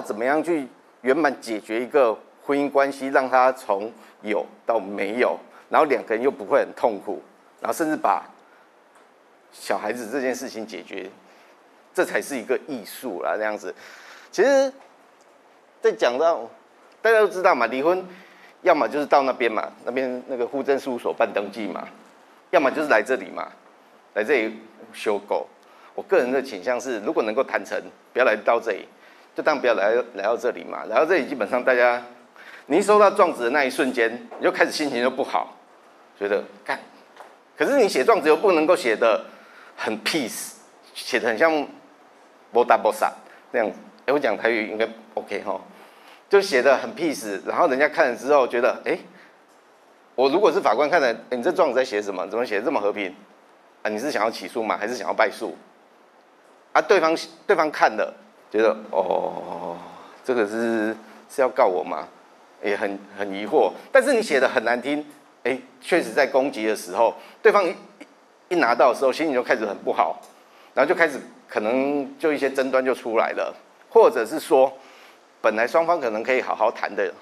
怎么样去圆满解决一个婚姻关系，让他从有到没有，然后两个人又不会很痛苦，然后甚至把小孩子这件事情解决，这才是一个艺术啦。这样子，其实，在讲到大家都知道嘛，离婚要么就是到那边嘛，那边那个户政事务所办登记嘛，要么就是来这里嘛，来这里修狗。我个人的倾向是，如果能够谈成，不要来到这里，就当不要来来到这里嘛。来到这里，基本上大家，你一收到状子的那一瞬间，你就开始心情就不好，觉得干。可是你写状子又不能够写的很 peace，写的很像波达波萨那样。哎，我讲台语应该 OK 哈，就写的很 peace，然后人家看了之后觉得，哎，我如果是法官看的，你这状子在写什么？怎么写的这么和平？啊，你是想要起诉吗？还是想要败诉？啊，对方对方看了，觉得哦，这个是是要告我吗？也很很疑惑。但是你写的很难听，哎，确实在攻击的时候，对方一一拿到的时候，心情就开始很不好，然后就开始可能就一些争端就出来了，或者是说，本来双方可能可以好好谈的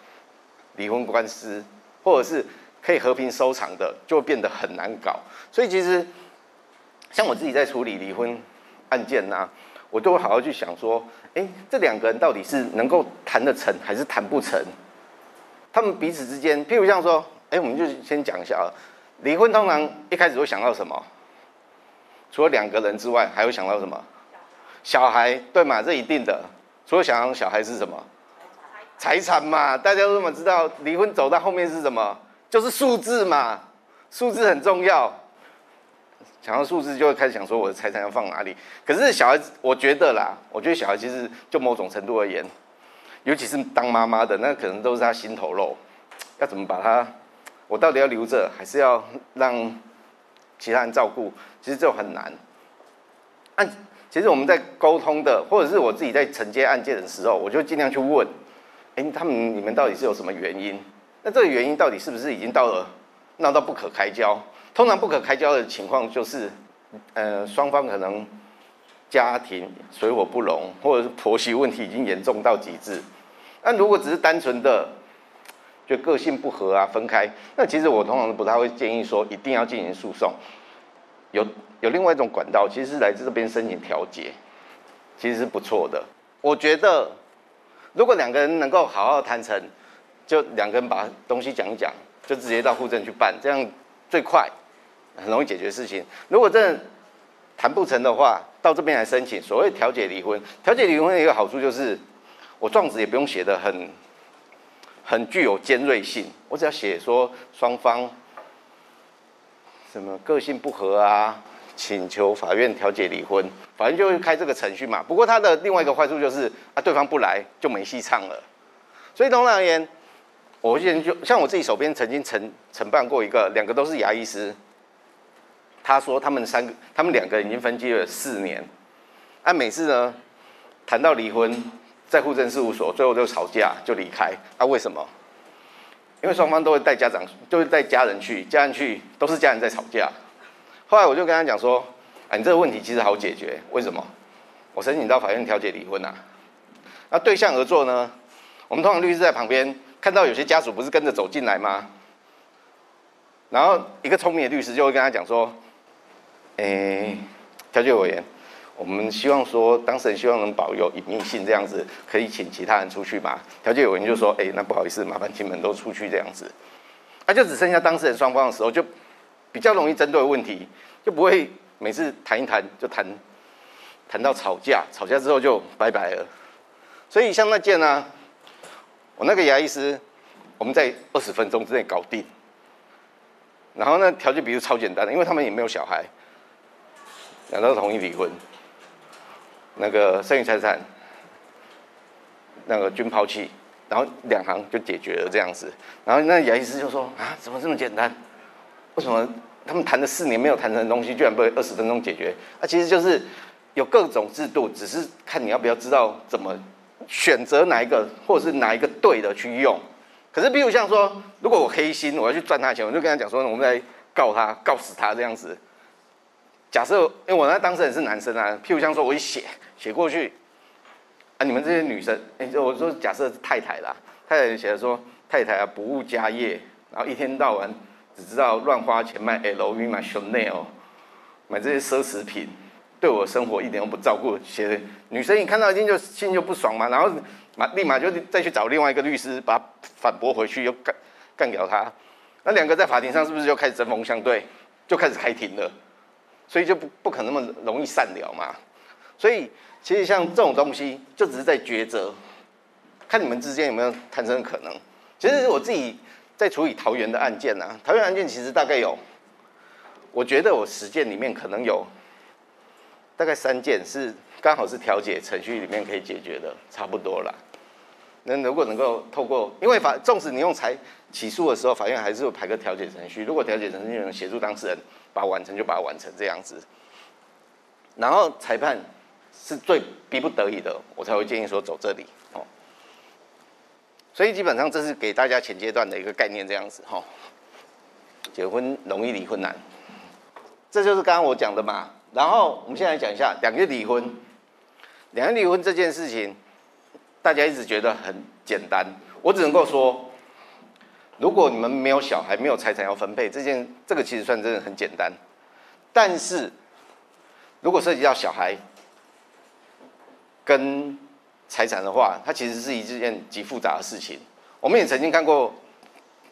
离婚官司，或者是可以和平收场的，就变得很难搞。所以其实像我自己在处理离婚。案件呐，我都会好好去想说，哎，这两个人到底是能够谈得成还是谈不成？他们彼此之间，譬如像说，哎，我们就先讲一下啊，离婚通常一开始会想到什么？除了两个人之外，还会想到什么？小孩，对嘛？这一定的。除了想到小孩是什么？财产嘛，大家都这么知道，离婚走到后面是什么？就是数字嘛，数字很重要。想到数字就会开始想说我的财产要放哪里。可是小孩子，我觉得啦，我觉得小孩其实就某种程度而言，尤其是当妈妈的，那可能都是他心头肉。要怎么把他，我到底要留着，还是要让其他人照顾？其实这很难。按其实我们在沟通的，或者是我自己在承接案件的时候，我就尽量去问：哎，他们你们到底是有什么原因？那这个原因到底是不是已经到了闹到不可开交？通常不可开交的情况就是，呃，双方可能家庭水火不容，或者是婆媳问题已经严重到极致。那如果只是单纯的就个性不合啊分开，那其实我通常不太会建议说一定要进行诉讼。有有另外一种管道，其实是来自这边申请调解，其实是不错的。我觉得如果两个人能够好好谈成，就两个人把东西讲一讲，就直接到户政去办，这样最快。很容易解决事情。如果真的谈不成的话，到这边来申请所谓调解离婚。调解离婚的一个好处就是，我状子也不用写的很很具有尖锐性，我只要写说双方什么个性不合啊，请求法院调解离婚，法院就会开这个程序嘛。不过它的另外一个坏处就是啊，对方不来就没戏唱了。所以通常而言，我以前就像我自己手边曾经承承办过一个，两个都是牙医师。他说他们三个，他们两个已经分居了四年，啊，每次呢谈到离婚，在户政事务所，最后就吵架就离开。啊，为什么？因为双方都会带家长，就会带家人去，家人去都是家人在吵架。后来我就跟他讲说，啊，你这个问题其实好解决，为什么？我申请到法院调解离婚呐。那对象而坐呢？我们通常律师在旁边看到有些家属不是跟着走进来吗？然后一个聪明的律师就会跟他讲说。诶，调解委员，我们希望说当事人希望能保有隐秘性，这样子可以请其他人出去嘛？调解委员就说：“诶，那不好意思，麻烦亲们都出去这样子。”那就只剩下当事人双方的时候，就比较容易针对问题，就不会每次谈一谈就谈谈到吵架，吵架之后就拜拜了。所以像那件呢，我那个牙医师，我们在二十分钟之内搞定。然后呢，调解比如超简单的，因为他们也没有小孩。两都同意离婚，那个剩余财产，那个均抛弃，然后两行就解决了这样子。然后那牙医师就说：“啊，怎么这么简单？为什么他们谈了四年没有谈成的东西，居然被二十分钟解决？啊，其实就是有各种制度，只是看你要不要知道怎么选择哪一个，或者是哪一个对的去用。可是，比如像说，如果我黑心，我要去赚他钱，我就跟他讲说，我们来告他，告死他这样子。”假设，因为我那当事人是男生啊，譬如像说，我一写写过去，啊，你们这些女生，哎，我说假设太太啦，太太写的说太太啊不务家业，然后一天到晚只知道乱花钱买 LV 买 Chanel，买这些奢侈品，对我生活一点都不照顾。写的女生一看到一定就心就不爽嘛，然后马立马就再去找另外一个律师把反驳回去，又干干掉他。那两个在法庭上是不是就开始针锋相对，就开始开庭了？所以就不不可能那么容易善了嘛。所以其实像这种东西，就只是在抉择，看你们之间有没有产生可能。其实我自己在处理桃园的案件啊，桃园案件其实大概有，我觉得我实践里面可能有大概三件是刚好是调解程序里面可以解决的，差不多了。那如果能够透过，因为法，纵使你用裁起诉的时候，法院还是会排个调解程序。如果调解程序能协助当事人把它完成，就把它完成这样子。然后裁判是最逼不得已的，我才会建议说走这里哦。所以基本上这是给大家前阶段的一个概念，这样子哈。结婚容易，离婚难，这就是刚刚我讲的嘛。然后我们现在讲一下两个离婚，两个离婚这件事情。大家一直觉得很简单，我只能够说，如果你们没有小孩，没有财产要分配，这件这个其实算真的很简单。但是，如果涉及到小孩跟财产的话，它其实是一件极复杂的事情。我们也曾经看过，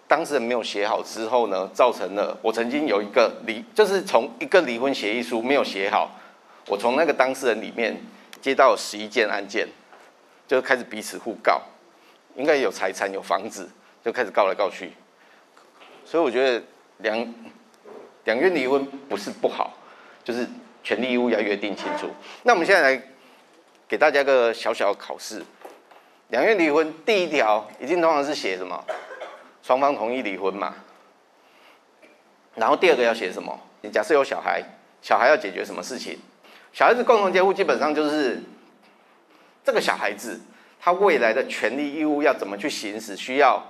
当事人没有写好之后呢，造成了我曾经有一个离，就是从一个离婚协议书没有写好，我从那个当事人里面接到十一件案件。就开始彼此互告，应该有财产有房子，就开始告来告去。所以我觉得两两愿离婚不是不好，就是权利义务要约定清楚。那我们现在来给大家个小小的考试：两愿离婚第一条一定通常是写什么？双方同意离婚嘛。然后第二个要写什么？你假设有小孩，小孩要解决什么事情？小孩子共同监护基本上就是。这个小孩子，他未来的权利义务要怎么去行使？需要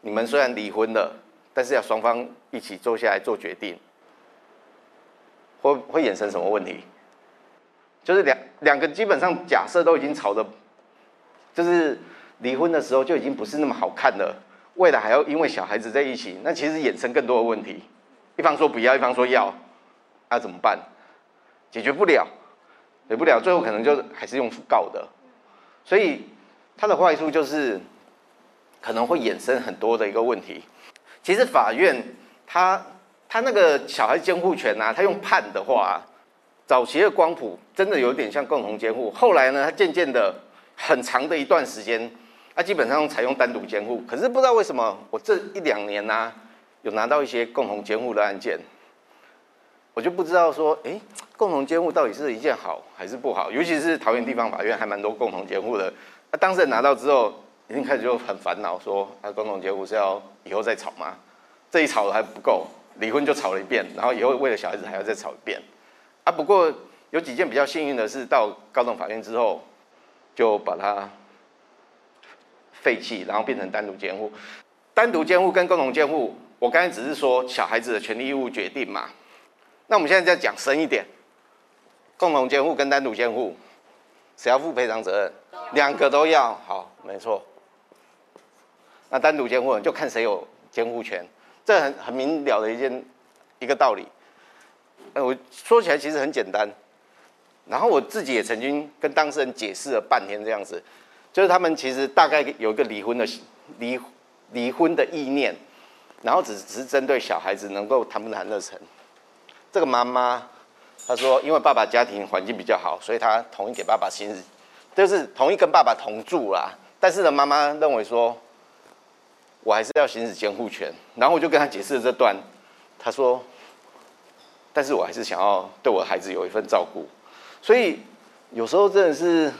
你们虽然离婚了，但是要双方一起坐下来做决定，会会衍生什么问题？就是两两个基本上假设都已经吵的，就是离婚的时候就已经不是那么好看了。未来还要因为小孩子在一起，那其实衍生更多的问题。一方说不要，一方说要，那怎么办？解决不了，解不了，最后可能就还是用告的。所以它的坏处就是可能会衍生很多的一个问题。其实法院他他那个小孩监护权啊，他用判的话，早期的光谱真的有点像共同监护。后来呢，他渐渐的很长的一段时间，他基本上采用单独监护。可是不知道为什么，我这一两年呢，有拿到一些共同监护的案件。我就不知道说，哎，共同监护到底是一件好还是不好？尤其是桃园地方法院还蛮多共同监护的。那当事人拿到之后，一定开始就很烦恼，说，啊，共同监护是要以后再吵吗？这一吵还不够，离婚就吵了一遍，然后以后为了小孩子还要再吵一遍。啊，不过有几件比较幸运的是，到高等法院之后，就把它废弃，然后变成单独监护。单独监护跟共同监护，我刚才只是说小孩子的权利义务决定嘛。那我们现在再讲深一点，共同监护跟单独监护，谁要负赔偿责任？两个都要，好，没错。那单独监护就看谁有监护权，这很很明了的一件一个道理。哎，我说起来其实很简单，然后我自己也曾经跟当事人解释了半天这样子，就是他们其实大概有一个离婚的离离婚的意念，然后只只是针对小孩子能够谈不谈得成。这个妈妈她说，因为爸爸家庭环境比较好，所以她同意给爸爸行使，就是同意跟爸爸同住啦。但是呢，妈妈认为说，我还是要行使监护权。然后我就跟她解释了这段，她说，但是我还是想要对我的孩子有一份照顾。所以有时候真的是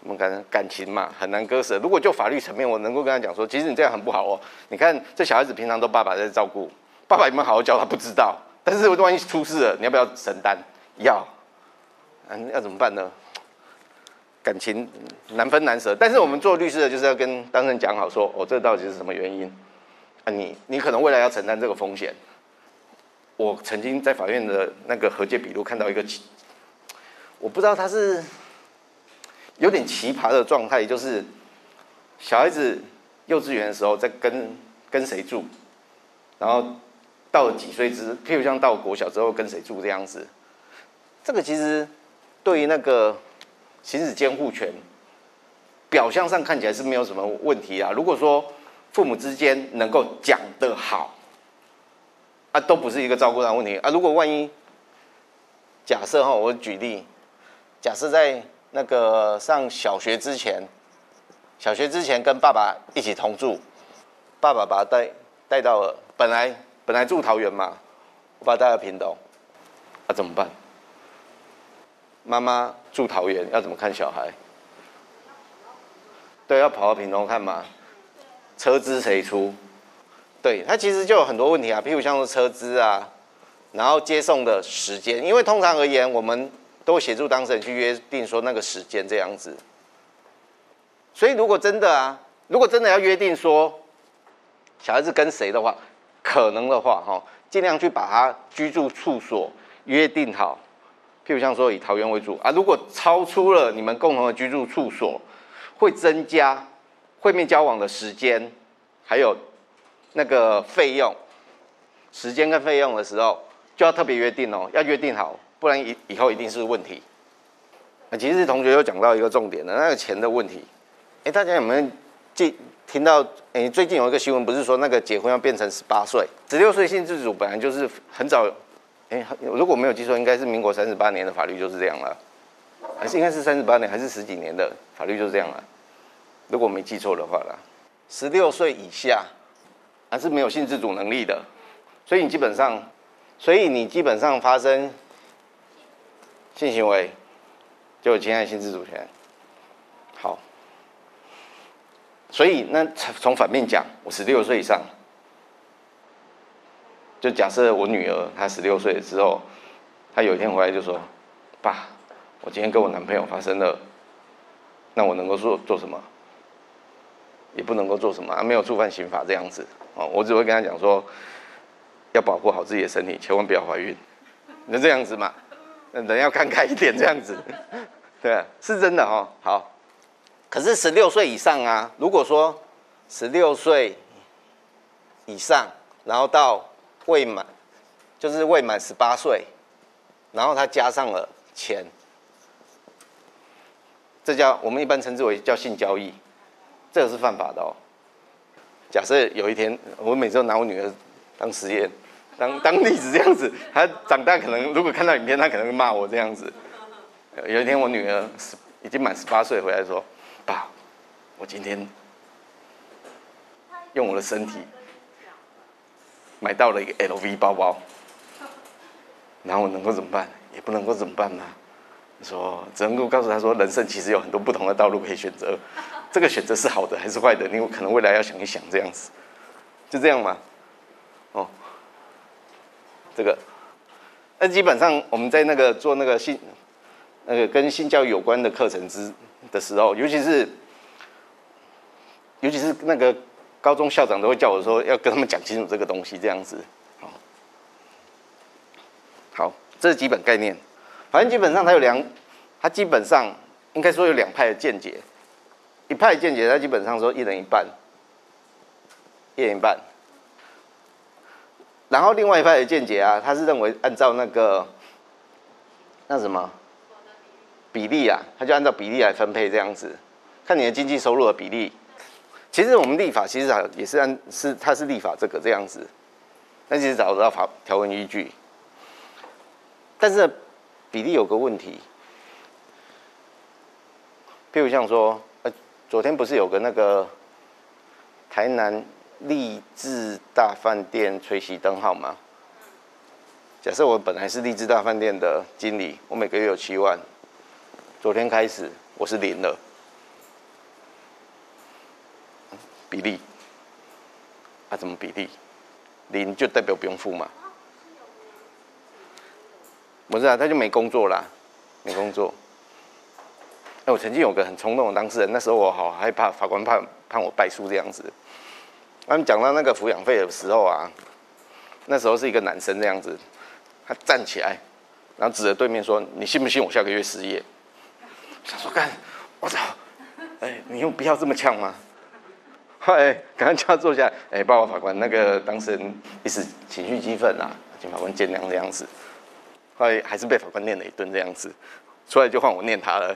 怎么感感情嘛，很难割舍。如果就法律层面，我能够跟他讲说，其实你这样很不好哦。你看这小孩子平常都爸爸在照顾，爸爸有没有好好教他不知道。但是万一出事了，你要不要承担？要，嗯，要怎么办呢？感情难分难舍。但是我们做律师的，就是要跟当事人讲好，说，哦，这到底是什么原因？啊，你你可能未来要承担这个风险。我曾经在法院的那个和解笔录看到一个，我不知道他是有点奇葩的状态，就是小孩子幼稚园的时候在跟跟谁住，然后到了几岁之，譬如像到国小之后跟谁住这样子，这个其实对于那个行使监护权，表象上看起来是没有什么问题啊。如果说父母之间能够讲得好，啊，都不是一个照顾上的问题啊。如果万一假设哈，我举例，假设在那个上小学之前，小学之前跟爸爸一起同住，爸爸把他带带到本来本来住桃园嘛，我把他带到屏东，啊怎么办？妈妈住桃园要怎么看小孩？对，要跑到屏东看嘛。车资谁出？对，他其实就有很多问题啊，譬如像是车资啊，然后接送的时间，因为通常而言，我们都会协助当事人去约定说那个时间这样子。所以如果真的啊，如果真的要约定说小孩子跟谁的话，可能的话哈，尽量去把他居住处所约定好，譬如像说以桃园为主啊，如果超出了你们共同的居住处所，会增加会面交往的时间，还有。那个费用、时间跟费用的时候，就要特别约定哦，要约定好，不然以以后一定是问题。那其实同学又讲到一个重点的，那个钱的问题。哎，大家有没有记听到？哎，最近有一个新闻，不是说那个结婚要变成十八岁、十六岁性自主，本来就是很早。哎，如果没有记错，应该是民国三十八年的法律就是这样了，还是应该是三十八年，还是十几年的法律就是这样了？如果没记错的话啦，十六岁以下。还是没有性自主能力的，所以你基本上，所以你基本上发生性行为就有侵害性自主权。好，所以那从从反面讲，我十六岁以上，就假设我女儿她十六岁之后，她有一天回来就说：“爸，我今天跟我男朋友发生了，那我能够做做什么？也不能够做什么啊，没有触犯刑法这样子。”哦，我只会跟她讲说，要保护好自己的身体，千万不要怀孕。那这样子嘛？人要看开一点，这样子，对，是真的哈。好，可是十六岁以上啊，如果说十六岁以上，然后到未满，就是未满十八岁，然后他加上了钱，这叫我们一般称之为叫性交易，这个是犯法的哦。假设有一天，我每次都拿我女儿当实验，当当例子这样子，她长大可能如果看到影片，她可能会骂我这样子。有一天我女儿已经满十八岁回来说：“爸，我今天用我的身体买到了一个 LV 包包，然后我能够怎么办？也不能够怎么办嘛。说只能够告诉他说，人生其实有很多不同的道路可以选择。”这个选择是好的还是坏的？你可能未来要想一想，这样子，就这样嘛？哦，这个，那基本上我们在那个做那个性，那个跟性教育有关的课程之的时候，尤其是，尤其是那个高中校长都会叫我说要跟他们讲清楚这个东西，这样子，好，好，这是基本概念。反正基本上它有两，它基本上应该说有两派的见解。一派的见解，他基本上说一人一半，一人一半。然后另外一派的见解啊，他是认为按照那个那什么比例啊，他就按照比例来分配这样子，看你的经济收入的比例。其实我们立法其实啊也是按是他是立法这个这样子，但其实找不到法条文依据。但是比例有个问题，譬如像说。呃昨天不是有个那个台南励志大饭店吹熄灯号吗？假设我本来是励志大饭店的经理，我每个月有七万，昨天开始我是零了，比例啊？怎么比例？零就代表不用付嘛？不是啊，他就没工作啦，没工作。我曾经有个很冲动的当事人，那时候我好害怕法官判判我败诉这样子。他们讲到那个抚养费的时候啊，那时候是一个男生这样子，他站起来，然后指着对面说：“你信不信我下个月失业？”想说干，我操，哎你有必要这么呛吗？嗨，刚刚叫他坐下来，哎，报告法官，那个当事人一时情绪激愤啊，请法官见谅这样子。后来还是被法官念了一顿这样子，出来就换我念他了。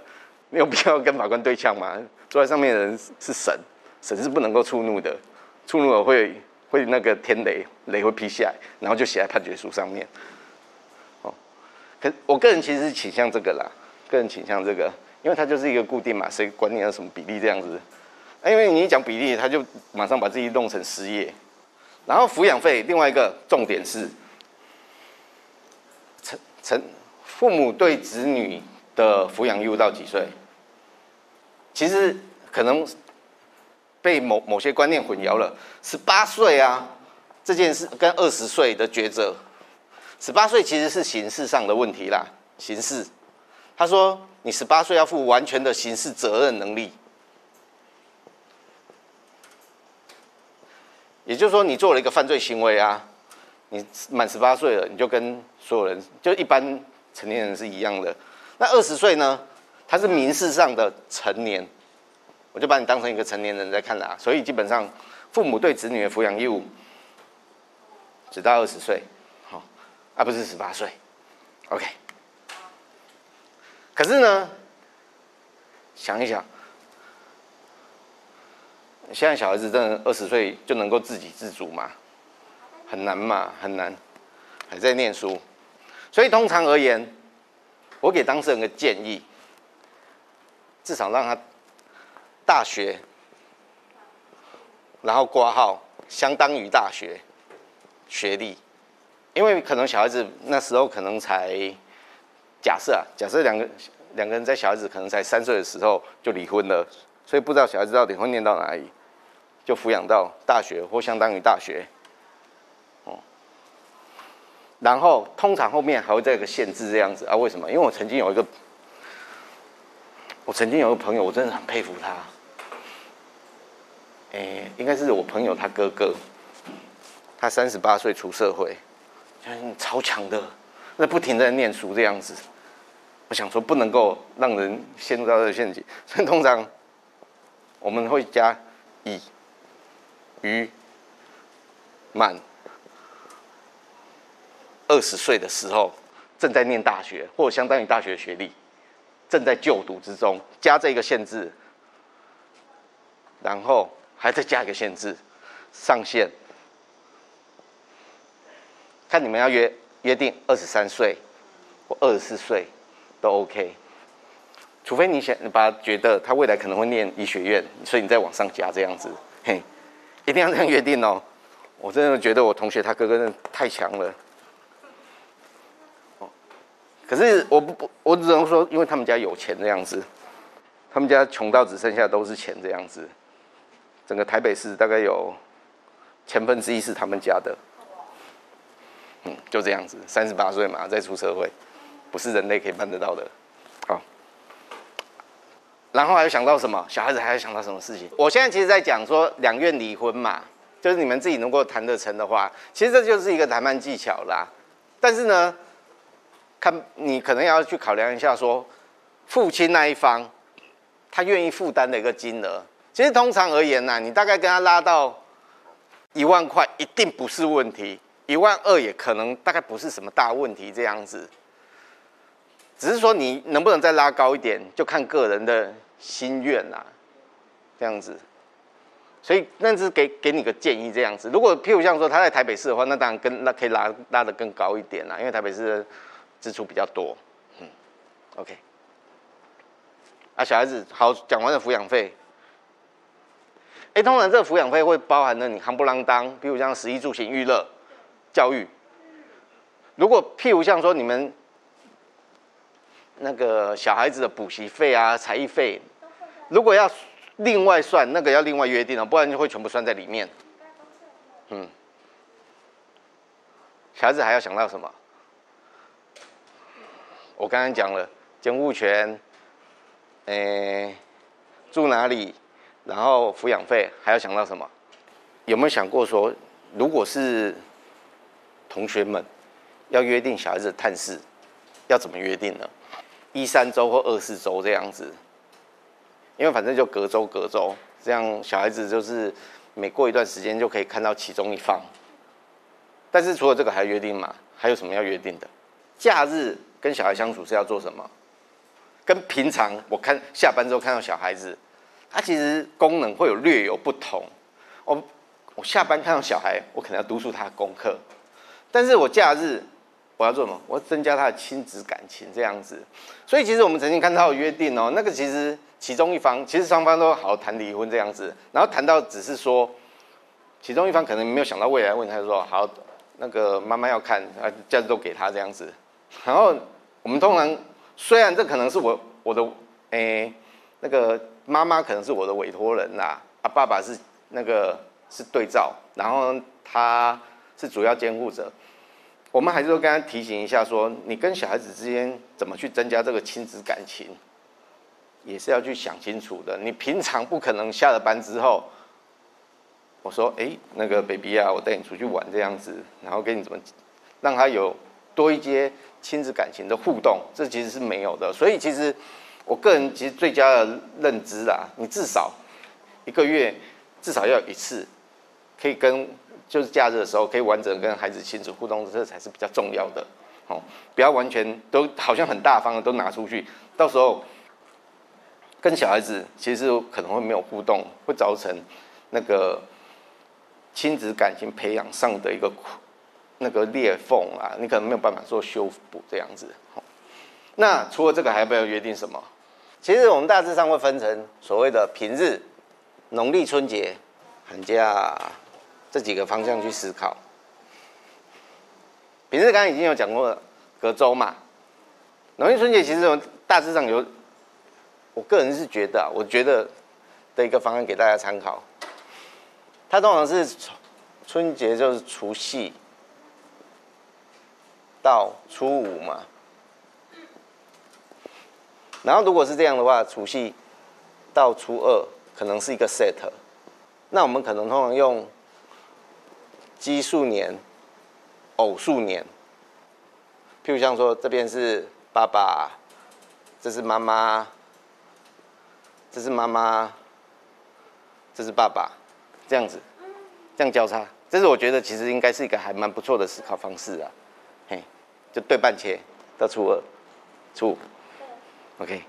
你有必要跟法官对呛吗？坐在上面的人是神，神是不能够触怒的，触怒了会会那个天雷，雷会劈下来，然后就写在判决书上面。哦，可我个人其实是倾向这个啦，个人倾向这个，因为它就是一个固定嘛，谁管你要什么比例这样子？因为你一讲比例，他就马上把自己弄成失业。然后抚养费，另外一个重点是，成成父母对子女的抚养义务到几岁？其实可能被某某些观念混淆了。十八岁啊，这件事跟二十岁的抉择。十八岁其实是形式上的问题啦，形式。他说你十八岁要负完全的刑事责任能力，也就是说你做了一个犯罪行为啊，你满十八岁了，你就跟所有人就一般成年人是一样的。那二十岁呢？他是民事上的成年，我就把你当成一个成年人在看啦。所以基本上，父母对子女的抚养义务只到二十岁，好，而不是十八岁。OK。可是呢，想一想，现在小孩子真的二十岁就能够自给自足吗？很难嘛，很难，还在念书。所以通常而言，我给当事人个建议。至少让他大学，然后挂号相当于大学学历，因为可能小孩子那时候可能才假设啊，假设两个两个人在小孩子可能才三岁的时候就离婚了，所以不知道小孩子到底会念到哪里，就抚养到大学或相当于大学，哦，然后通常后面还会再一个限制这样子啊？为什么？因为我曾经有一个。我曾经有个朋友，我真的很佩服他。哎，应该是我朋友他哥哥，他三十八岁出社会，超强的，那不停在念书这样子。我想说，不能够让人陷入到这个陷阱，所以通常我们会加乙、于、满二十岁的时候，正在念大学，或者相当于大学学历。正在就读之中，加这个限制，然后还再加一个限制，上限，看你们要约约定二十三岁或二十四岁都 OK，除非你想把他觉得他未来可能会念医学院，所以你再往上加这样子，嘿，一定要这样约定哦。我真的觉得我同学他哥哥真的太强了。哦可是我不不，我只能说，因为他们家有钱这样子，他们家穷到只剩下都是钱这样子，整个台北市大概有千分之一是他们家的，嗯，就这样子，三十八岁嘛，再出社会，不是人类可以办得到的，好。然后还有想到什么？小孩子还要想到什么事情？我现在其实在讲说两院离婚嘛，就是你们自己能够谈得成的话，其实这就是一个谈判技巧啦。但是呢？看你可能要去考量一下，说父亲那一方他愿意负担的一个金额，其实通常而言呢，你大概跟他拉到一万块，一定不是问题；一万二也可能大概不是什么大问题，这样子。只是说你能不能再拉高一点，就看个人的心愿啦，这样子。所以那是给给你个建议，这样子。如果譬如像说他在台北市的话，那当然跟那可以拉拉的更高一点啦，因为台北市的。支出比较多，嗯，OK，啊，小孩子好讲完了抚养费，哎，通常这个抚养费会包含了你夯不啷当，譬如像食衣住行娱乐、教育。如果譬如像说你们那个小孩子的补习费啊、才艺费，如果要另外算，那个要另外约定了，不然就会全部算在里面。嗯，小孩子还要想到什么？我刚刚讲了监护权，诶，住哪里，然后抚养费，还要想到什么？有没有想过说，如果是同学们要约定小孩子探视，要怎么约定呢？一三周或二四周这样子，因为反正就隔周隔周，这样小孩子就是每过一段时间就可以看到其中一方。但是除了这个还约定嘛？还有什么要约定的？假日跟小孩相处是要做什么？跟平常我看下班之后看到小孩子，他其实功能会有略有不同。我我下班看到小孩，我可能要督促他功课，但是我假日我要做什么？我要增加他的亲子感情这样子。所以其实我们曾经看到约定哦，那个其实其中一方其实双方都好谈离婚这样子，然后谈到只是说，其中一方可能没有想到未来问，他就说好。那个妈妈要看啊，价值都给他这样子，然后我们通常虽然这可能是我我的诶，那个妈妈可能是我的委托人啦，啊爸爸是那个是对照，然后他是主要监护者，我们还是说跟他提醒一下，说你跟小孩子之间怎么去增加这个亲子感情，也是要去想清楚的。你平常不可能下了班之后。我说，哎，那个 baby 啊，我带你出去玩这样子，然后给你怎么让他有多一些亲子感情的互动，这其实是没有的。所以其实我个人其实最佳的认知啊，你至少一个月至少要一次，可以跟就是假日的时候可以完整跟孩子亲子互动，这才是比较重要的。哦，不要完全都好像很大方的都拿出去，到时候跟小孩子其实可能会没有互动，会造成那个。亲子感情培养上的一个那个裂缝啊，你可能没有办法做修补这样子。那除了这个，还要不要约定什么？其实我们大致上会分成所谓的平日、农历春节、寒假这几个方向去思考。平时刚刚已经有讲过了隔周嘛，农历春节其实大致上有，我个人是觉得，啊我觉得的一个方案给大家参考。它通常是从春节就是除夕到初五嘛，然后如果是这样的话，除夕到初二可能是一个 set，那我们可能通常用奇数年、偶数年，譬如像说这边是爸爸，这是妈妈，这是妈妈，这是爸爸。这样子，这样交叉，这是我觉得其实应该是一个还蛮不错的思考方式啊，嘿，就对半切到初二、初五，OK。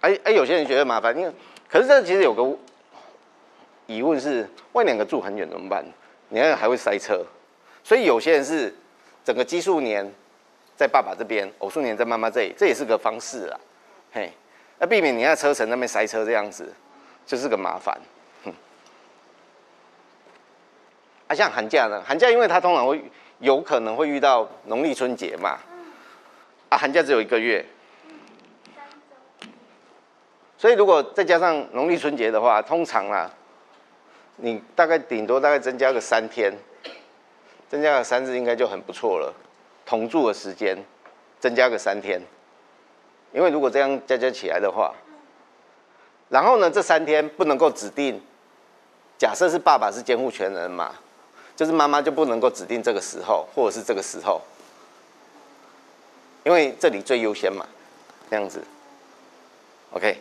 哎哎，有些人觉得麻烦，因为可是这其实有个疑问是，外两个住很远怎么办？你看还会塞车，所以有些人是整个奇数年在爸爸这边，偶数年在妈妈这里，这也是个方式啊，嘿，那避免你在车程那边塞车这样子。就是个麻烦，啊，像寒假呢？寒假因为它通常会有可能会遇到农历春节嘛，啊，寒假只有一个月，所以如果再加上农历春节的话，通常啊，你大概顶多大概增加个三天，增加个三日应该就很不错了。同住的时间增加个三天，因为如果这样加加起来的话。然后呢，这三天不能够指定，假设是爸爸是监护权人嘛，就是妈妈就不能够指定这个时候或者是这个时候，因为这里最优先嘛，这样子，OK。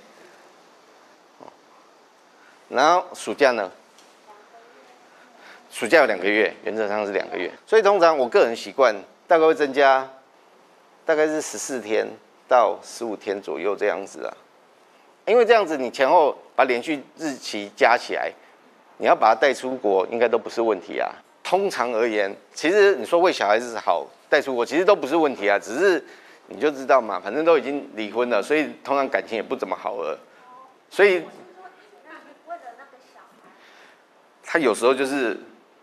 然后暑假呢，暑假有两个月，原则上是两个月，所以通常我个人习惯大概会增加，大概是十四天到十五天左右这样子啊。因为这样子，你前后把连续日期加起来，你要把它带出国，应该都不是问题啊。通常而言，其实你说为小孩子好带出国，其实都不是问题啊。只是你就知道嘛，反正都已经离婚了，所以通常感情也不怎么好了。所以，他有时候就是，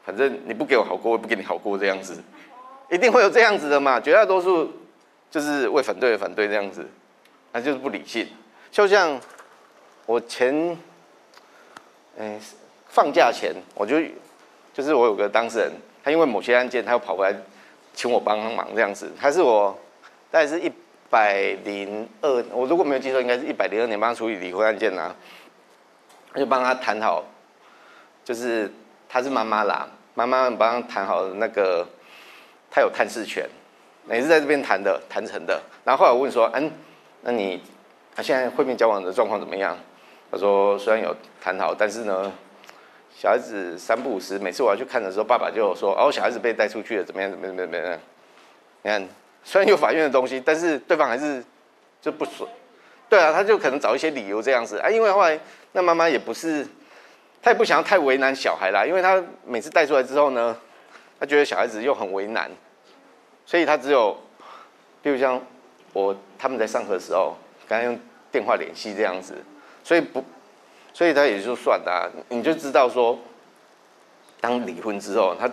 反正你不给我好过，我不给你好过这样子，一定会有这样子的嘛。绝大多数就是为反对而反对这样子，那就是不理性。就像。我前，嗯，放假前我就，就是我有个当事人，他因为某些案件，他又跑回来请我帮忙这样子。他是我大概是一百零二，我如果没有记错，应该是一百零二年帮他处理离婚案件啦。就帮他谈好，就是他是妈妈啦，妈妈帮他谈好那个，他有探视权，也是在这边谈的谈成的。然后后来我问说，嗯，那你？他现在会面交往的状况怎么样？他说虽然有谈好，但是呢，小孩子三不五时，每次我要去看的时候，爸爸就说哦，小孩子被带出去了，怎么样？怎么样？怎么样？你看，虽然有法院的东西，但是对方还是就不说。对啊，他就可能找一些理由这样子啊，因为后来那妈妈也不是，他也不想要太为难小孩啦，因为他每次带出来之后呢，他觉得小孩子又很为难，所以他只有，比如像我他们在上课的时候，刚刚用电话联系这样子，所以不，所以他也就算啦，你就知道说，当离婚之后，他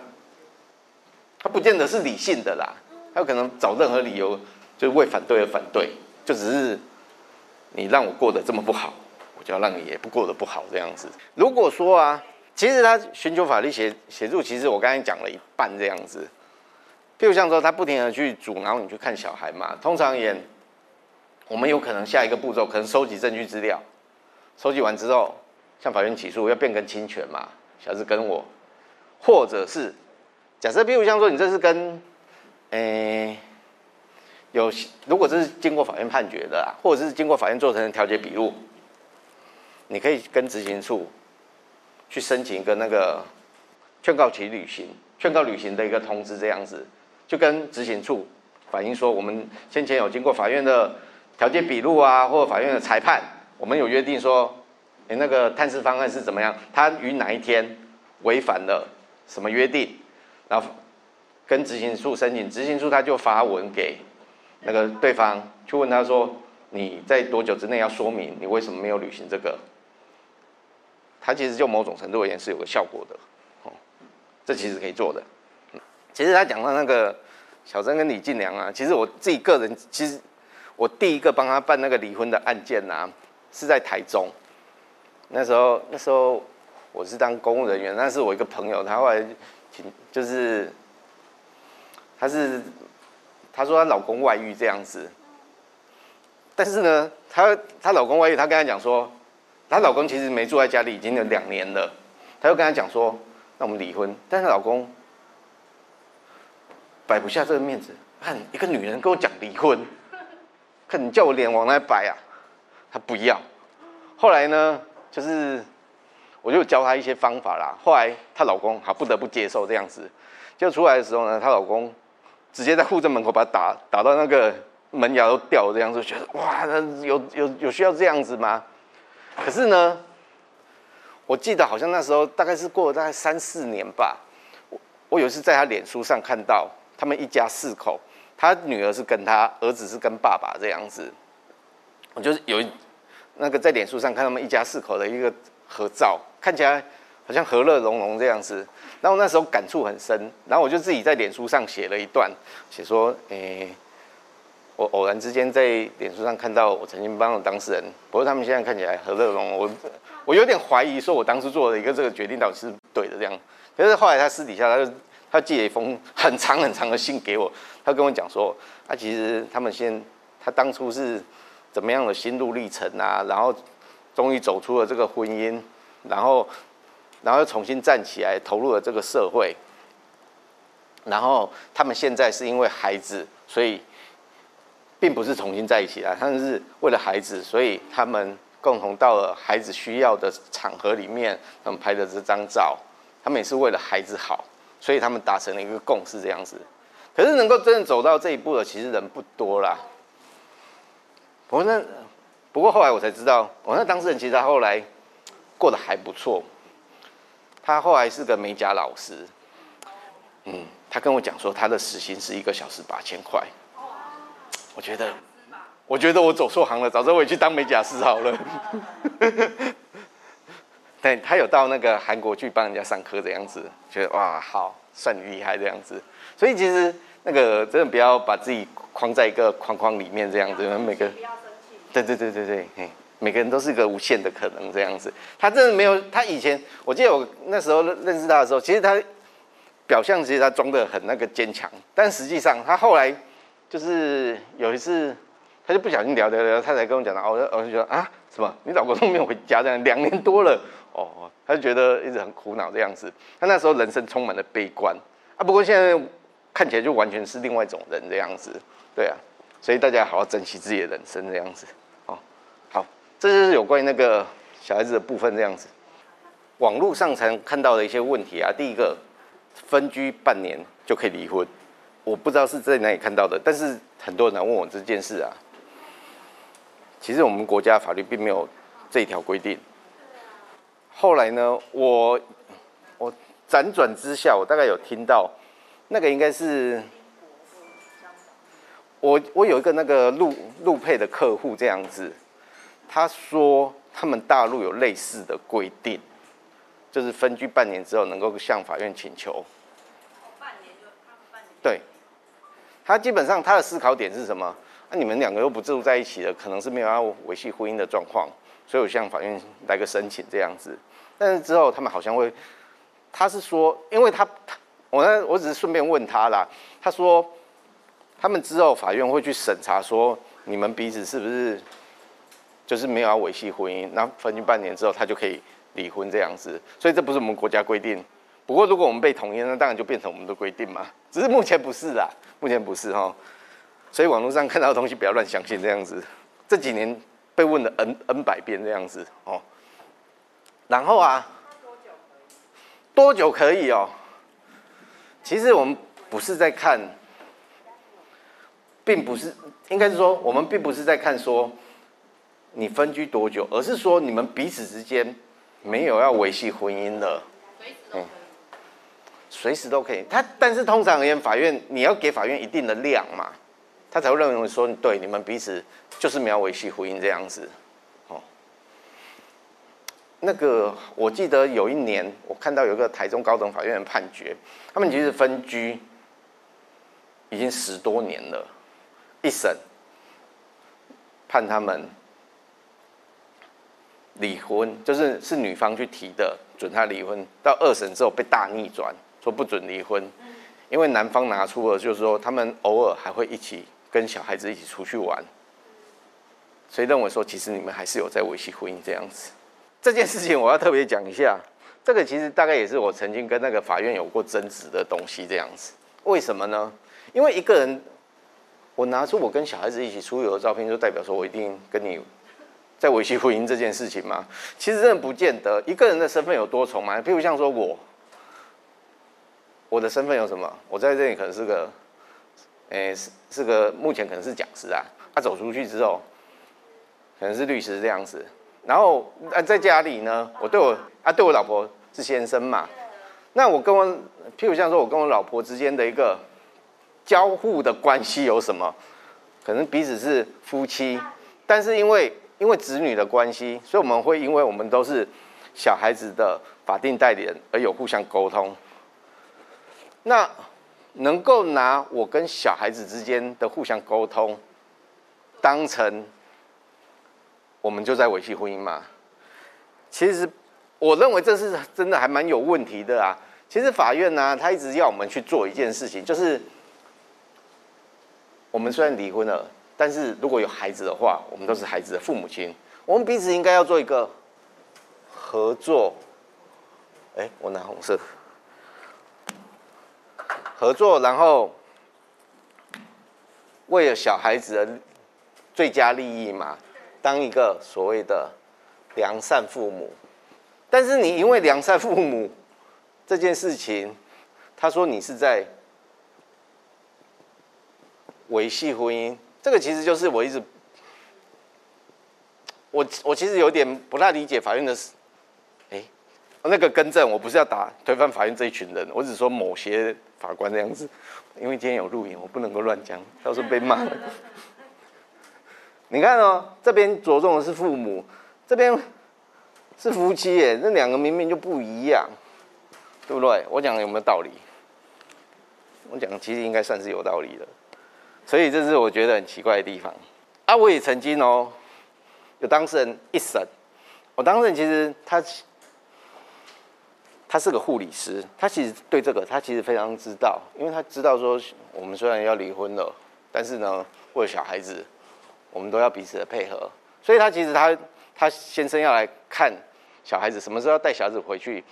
他不见得是理性的啦，他有可能找任何理由，就是为反对而反对，就只是。你让我过得这么不好，就要让你也不过得不好这样子。如果说啊，其实他寻求法律协协助，其实我刚才讲了一半这样子。譬如像说，他不停的去阻挠你去看小孩嘛，通常也，我们有可能下一个步骤可能收集证据资料，收集完之后向法院起诉，要变更侵权嘛，小孩子跟我，或者是假设譬如像说，你这是跟，诶。有，如果这是经过法院判决的啊，或者是经过法院做成的调解笔录，你可以跟执行处去申请一个那个劝告其履行、劝告履行的一个通知，这样子就跟执行处反映说，我们先前有经过法院的调解笔录啊，或法院的裁判，我们有约定说，你那个探视方案是怎么样？他于哪一天违反了什么约定？然后跟执行处申请，执行处他就发文给。那个对方去问他说：“你在多久之内要说明你为什么没有履行这个？”他其实就某种程度而言是有个效果的，哦，这其实可以做的。其实他讲到那个小曾跟李进良啊，其实我自己个人，其实我第一个帮他办那个离婚的案件呐，是在台中。那时候那时候我是当公务人员，那是我一个朋友，他后来请就是他是。她说她老公外遇这样子，但是呢，她她老公外遇，她跟她讲说，她老公其实没住在家里已经有两年了，她就跟她讲说，那我们离婚。但是老公摆不下这个面子，看一个女人跟我讲离婚，看你叫我脸往哪摆啊？她不要。后来呢，就是我就教她一些方法啦。后来她老公还不得不接受这样子，就出来的时候呢，她老公。直接在户政门口把他打打到那个门牙都掉这样子，觉得哇，有有有需要这样子吗？可是呢，我记得好像那时候大概是过了大概三四年吧，我我有一次在他脸书上看到他们一家四口，他女儿是跟他儿子是跟爸爸这样子，我就是有那个在脸书上看他们一家四口的一个合照，看起来。好像和乐融融这样子，然后那时候感触很深，然后我就自己在脸书上写了一段，写说，诶，我偶然之间在脸书上看到我曾经帮的当事人，不过他们现在看起来和乐融融，我我有点怀疑说我当初做的一个这个决定到底是对的这样，可是后来他私底下他就他寄了一封很长很长的信给我，他跟我讲说，他其实他们先他当初是怎么样的心路历程啊，然后终于走出了这个婚姻，然后。然后又重新站起来，投入了这个社会。然后他们现在是因为孩子，所以并不是重新在一起啊，他们是为了孩子，所以他们共同到了孩子需要的场合里面，他们拍的这张照。他们也是为了孩子好，所以他们达成了一个共识这样子。可是能够真正走到这一步的，其实人不多啦。不过那不过后来我才知道，我那当事人其实他后来过得还不错。他后来是个美甲老师，嗯，他跟我讲说他的时薪是一个小时八千块，我觉得，我觉得我走错行了，早知道我也去当美甲师好了。对，他有到那个韩国去帮人家上课这样子，觉得哇，好，算你厉害这样子。所以其实那个真的不要把自己框在一个框框里面这样子，每个，对对对对对，嘿。每个人都是一个无限的可能，这样子。他真的没有，他以前我记得我那时候认识他的时候，其实他表象其实他装的很那个坚强，但实际上他后来就是有一次，他就不小心聊聊聊，他才跟我讲的，哦，我就觉得啊，什么？你老公都没有回家，这样两年多了，哦，他就觉得一直很苦恼这样子。他那时候人生充满了悲观啊，不过现在看起来就完全是另外一种人这样子，对啊，所以大家好好珍惜自己的人生这样子哦。好。这就是有关于那个小孩子的部分这样子。网络上才能看到的一些问题啊，第一个，分居半年就可以离婚，我不知道是在哪里看到的，但是很多人来问我这件事啊。其实我们国家法律并没有这一条规定。后来呢，我我辗转之下，我大概有听到，那个应该是我我有一个那个陆陆配的客户这样子，他说他们大陆有类似的规定，就是分居半年之后能够向法院请求。半年就他半年。对，他基本上他的思考点是什么？那你们两个又不住在一起了，可能是没有要维系婚姻的状况，所以我向法院来个申请这样子。但是之后他们好像会，他是说，因为他他我呢，我只是顺便问他啦。他说他们之后法院会去审查，说你们彼此是不是就是没有要维系婚姻，那分居半年之后他就可以离婚这样子。所以这不是我们国家规定。不过如果我们被统一，那当然就变成我们的规定嘛。只是目前不是啦，目前不是哈。所以网络上看到的东西不要乱相信，这样子。这几年被问了 n n 百遍这样子哦。然后啊，多久可以哦？其实我们不是在看，并不是，应该是说我们并不是在看说你分居多久，而是说你们彼此之间没有要维系婚姻了。嗯，随时都可以。他但是通常而言，法院你要给法院一定的量嘛。他才会认为说，对你们彼此就是没有维系婚姻这样子，哦。那个我记得有一年，我看到有个台中高等法院的判决，他们其实分居已经十多年了，一审判他们离婚，就是是女方去提的，准他离婚，到二审之后被大逆转，说不准离婚，因为男方拿出了就是说他们偶尔还会一起。跟小孩子一起出去玩，所以认为说，其实你们还是有在维系婚姻这样子。这件事情我要特别讲一下，这个其实大概也是我曾经跟那个法院有过争执的东西这样子。为什么呢？因为一个人，我拿出我跟小孩子一起出游的照片，就代表说我一定跟你在维系婚姻这件事情吗？其实真的不见得。一个人的身份有多重嘛？譬如像说我，我的身份有什么？我在这里可能是个。诶，是是个目前可能是讲师啊，他走出去之后，可能是律师这样子。然后啊，在家里呢，我对我啊，对我老婆是先生嘛。那我跟我，譬如像说，我跟我老婆之间的一个交互的关系有什么？可能彼此是夫妻，但是因为因为子女的关系，所以我们会因为我们都是小孩子的法定代理人而有互相沟通。那。能够拿我跟小孩子之间的互相沟通，当成我们就在维系婚姻嘛？其实我认为这是真的还蛮有问题的啊。其实法院呢，他一直要我们去做一件事情，就是我们虽然离婚了，但是如果有孩子的话，我们都是孩子的父母亲，我们彼此应该要做一个合作。哎，我拿红色。合作，然后为了小孩子的最佳利益嘛，当一个所谓的良善父母。但是你因为良善父母这件事情，他说你是在维系婚姻，这个其实就是我一直我我其实有点不太理解法院的，那个更正，我不是要打推翻法院这一群人，我只说某些。法官这样子，因为今天有录影，我不能够乱讲，到时候被骂。你看哦，这边着重的是父母，这边是夫妻，耶，那两个明明就不一样，对不对？我讲有没有道理？我讲其实应该算是有道理的，所以这是我觉得很奇怪的地方。啊，我也曾经哦，有当事人一审，我当事人其实他。他是个护理师，他其实对这个他其实非常知道，因为他知道说我们虽然要离婚了，但是呢，为了小孩子，我们都要彼此的配合，所以他其实他他先生要来看小孩子，什么时候要带小孩子回去，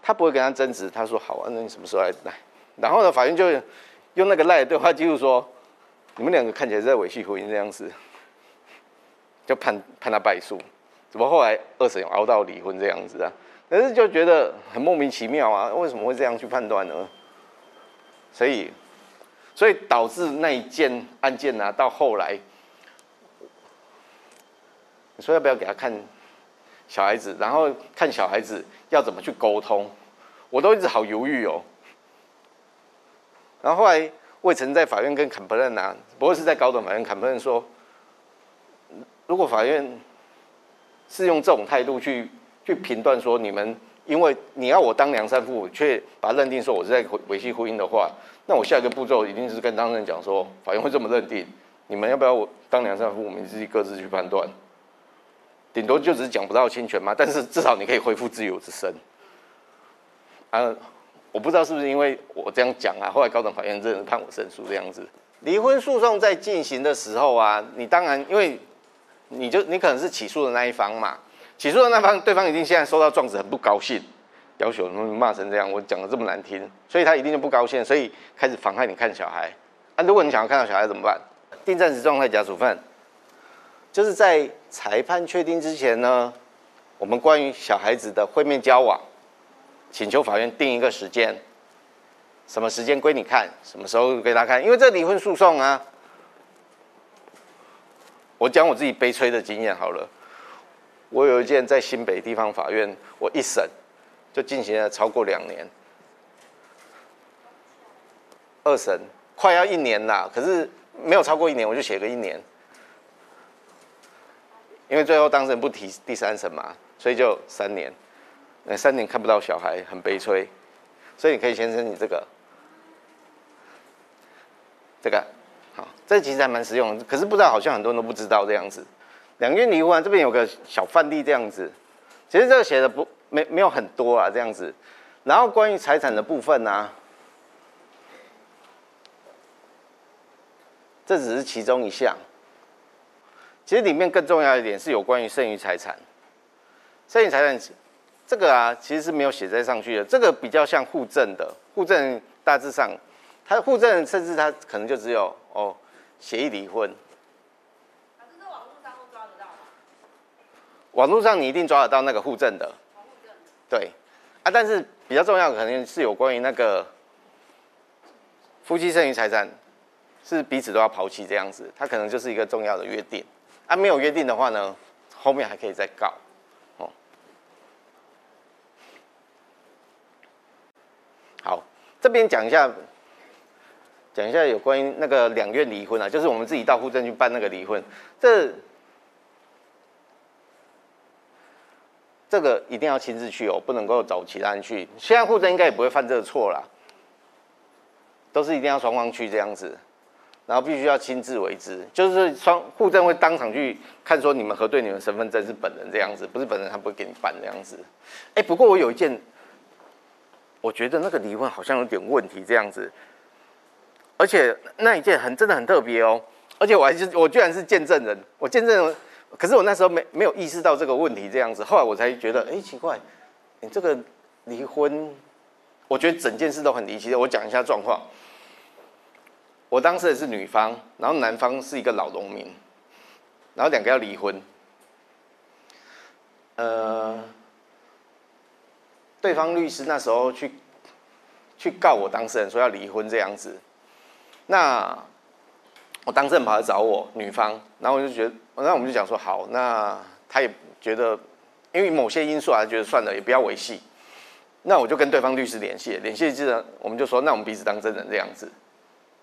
他不会跟他争执，他说好啊，那你什么时候来来？然后呢，法院就用那个赖的对话记录说，你们两个看起来在维系婚姻这样子，就判判他败诉，怎么后来二审熬到离婚这样子啊？可是就觉得很莫名其妙啊，为什么会这样去判断呢？所以，所以导致那一件案件呢，到后来，你说要不要给他看小孩子，然后看小孩子要怎么去沟通，我都一直好犹豫哦。然后后来魏晨在法院跟坎普任拿，不过是在高等法院，坎普任说，如果法院是用这种态度去去评断说你们，因为你要我当良善父母，却把认定说我是在维系婚姻的话，那我下一个步骤一定是跟当事人讲说，法院会这么认定，你们要不要我当良善父母，你自己各自去判断，顶多就只是讲不到侵权嘛，但是至少你可以恢复自由之身，啊。我不知道是不是因为我这样讲啊，后来高等法院真的判我胜诉这样子。离婚诉讼在进行的时候啊，你当然因为你就你可能是起诉的那一方嘛，起诉的那方对方一定现在收到状子很不高兴，要求骂成这样，我讲的这么难听，所以他一定就不高兴，所以开始妨害你看小孩。啊，如果你想要看到小孩怎么办？定暂时状态假处分，就是在裁判确定之前呢，我们关于小孩子的会面交往。请求法院定一个时间，什么时间归你看，什么时候给他看？因为这离婚诉讼啊，我讲我自己悲催的经验好了。我有一件在新北地方法院，我一审就进行了超过两年，二审快要一年啦，可是没有超过一年，我就写个一年，因为最后当事人不提第三审嘛，所以就三年。那三年看不到小孩，很悲催，所以你可以先申请这个，这个好，这其实还蛮实用，可是不知道好像很多人都不知道这样子。两院离婚，这边有个小范例这样子，其实这个写的不没没有很多啊这样子。然后关于财产的部分呢，这只是其中一项，其实里面更重要一点是有关于剩余财产，剩余财产。这个啊，其实是没有写在上去的。这个比较像互证的，互证大致上，它互证甚至它可能就只有哦，协议离婚。是网络上都抓得到吗？网络上你一定抓得到那个互证的。对，啊，但是比较重要的可能是有关于那个夫妻剩余财产是彼此都要抛弃这样子，它可能就是一个重要的约定。啊，没有约定的话呢，后面还可以再告哦。好，这边讲一下，讲一下有关于那个两院离婚啊，就是我们自己到户政去办那个离婚，这这个一定要亲自去哦，不能够找其他人去。现在户政应该也不会犯这个错啦，都是一定要双方去这样子，然后必须要亲自为之，就是双户政会当场去看说你们核对你们身份证是本人这样子，不是本人他不会给你办这样子。哎，不过我有一件。我觉得那个离婚好像有点问题，这样子，而且那一件很真的很特别哦，而且我还是我居然是见证人，我见证人，可是我那时候没没有意识到这个问题这样子，后来我才觉得，哎，奇怪，你这个离婚，我觉得整件事都很离奇的。我讲一下状况，我当时也是女方，然后男方是一个老农民，然后两个要离婚，呃。对方律师那时候去去告我当事人说要离婚这样子，那我当事人跑来找我女方，然后我就觉得，那我们就讲说好，那他也觉得，因为某些因素啊，觉得算了，也不要维系，那我就跟对方律师联系，联系之后我们就说，那我们彼此当真人这样子，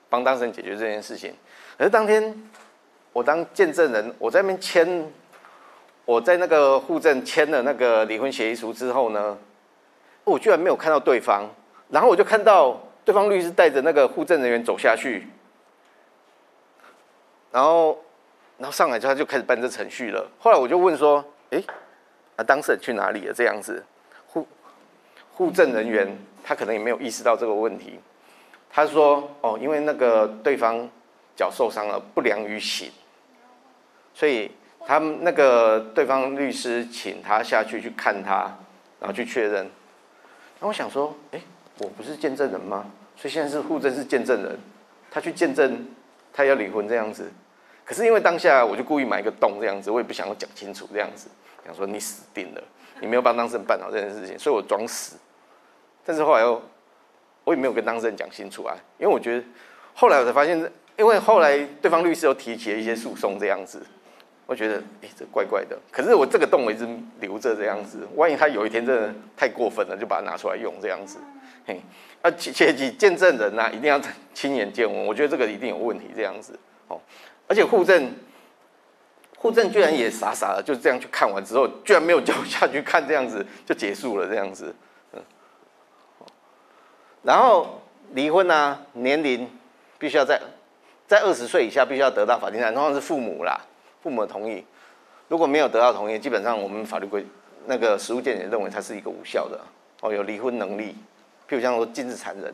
帮当事人解决这件事情。可是当天我当见证人，我在那边签，我在那个户政签了那个离婚协议书之后呢？我居然没有看到对方，然后我就看到对方律师带着那个护证人员走下去，然后，然后上来之后他就开始办这程序了。后来我就问说：“哎，那当事人去哪里了？”这样子，护护证人员他可能也没有意识到这个问题。他说：“哦，因为那个对方脚受伤了，不良于行，所以他们那个对方律师请他下去去看他，然后去确认。”那我想说，哎，我不是见证人吗？所以现在是户政是见证人，他去见证他要离婚这样子。可是因为当下我就故意埋一个洞这样子，我也不想要讲清楚这样子。想说你死定了，你没有帮当事人办好这件事情，所以我装死。但是后来又，我也没有跟当事人讲清楚啊，因为我觉得后来我才发现，因为后来对方律师又提起了一些诉讼这样子，我觉得哎这怪怪的。可是我这个洞我一直留着这样子，万一他有一天真的太过分了，就把它拿出来用这样子。嘿，啊切切记见证人呐，一定要 亲眼见闻，我觉得这个一定有问题这样子。哦，而且护政，护政居然也傻傻的就这样去看完之后，居然没有叫下去看这样子就结束了这样子。嗯然后离婚呢，年龄必须要在在二十岁以下，必须要得到法定通常是父母啦，父母同意。如果没有得到同意，基本上我们法律规那个实务见解认为它是一个无效的。哦，有离婚能力，譬如像说禁止残忍，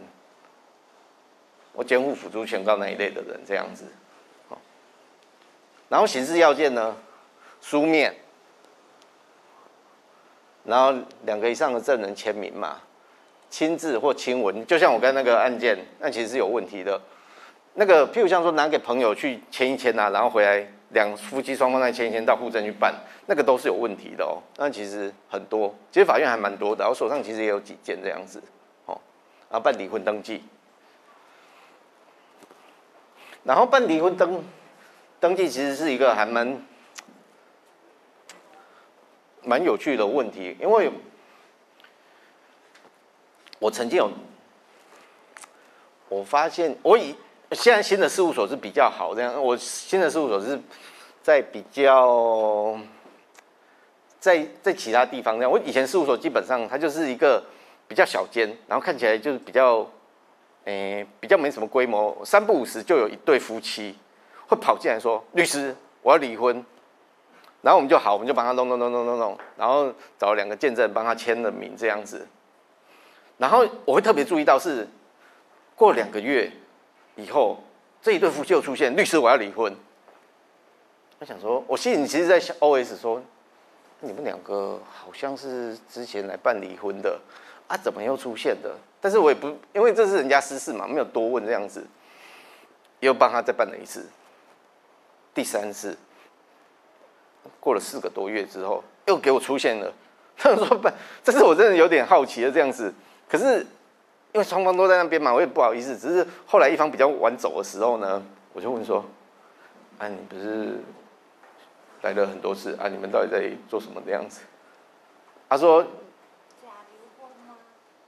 我监护辅助宣告那一类的人这样子。然后刑事要件呢，书面，然后两个以上的证人签名嘛。亲自或亲文，就像我刚那个案件，那其实是有问题的。那个，譬如像说拿给朋友去签一签啊，然后回来两夫妻双方再签一签到户政去办，那个都是有问题的哦。那其实很多，其实法院还蛮多的，我手上其实也有几件这样子哦。然后办离婚登记，然后办离婚登登记，其实是一个还蛮蛮有趣的问题，因为。我曾经有，我发现我以现在新的事务所是比较好这样，我新的事务所是在比较在在其他地方这样，我以前事务所基本上它就是一个比较小间，然后看起来就是比较，诶比较没什么规模，三不五时就有一对夫妻会跑进来说律师我要离婚，然后我们就好，我们就帮他弄弄弄弄弄弄，然后找两个见证帮他签了名这样子。然后我会特别注意到是，过两个月以后，这一对夫妻又出现，律师我要离婚。我想说，我心里其实在想，OS 说，你们两个好像是之前来办离婚的啊，怎么又出现的？但是我也不，因为这是人家私事嘛，没有多问这样子，又帮他再办了一次，第三次，过了四个多月之后，又给我出现了。他说办，这是我真的有点好奇的这样子。可是，因为双方都在那边嘛，我也不好意思。只是后来一方比较晚走的时候呢，我就问说：“啊，你不是来了很多次啊？你们到底在做什么的样子？”他说：“？”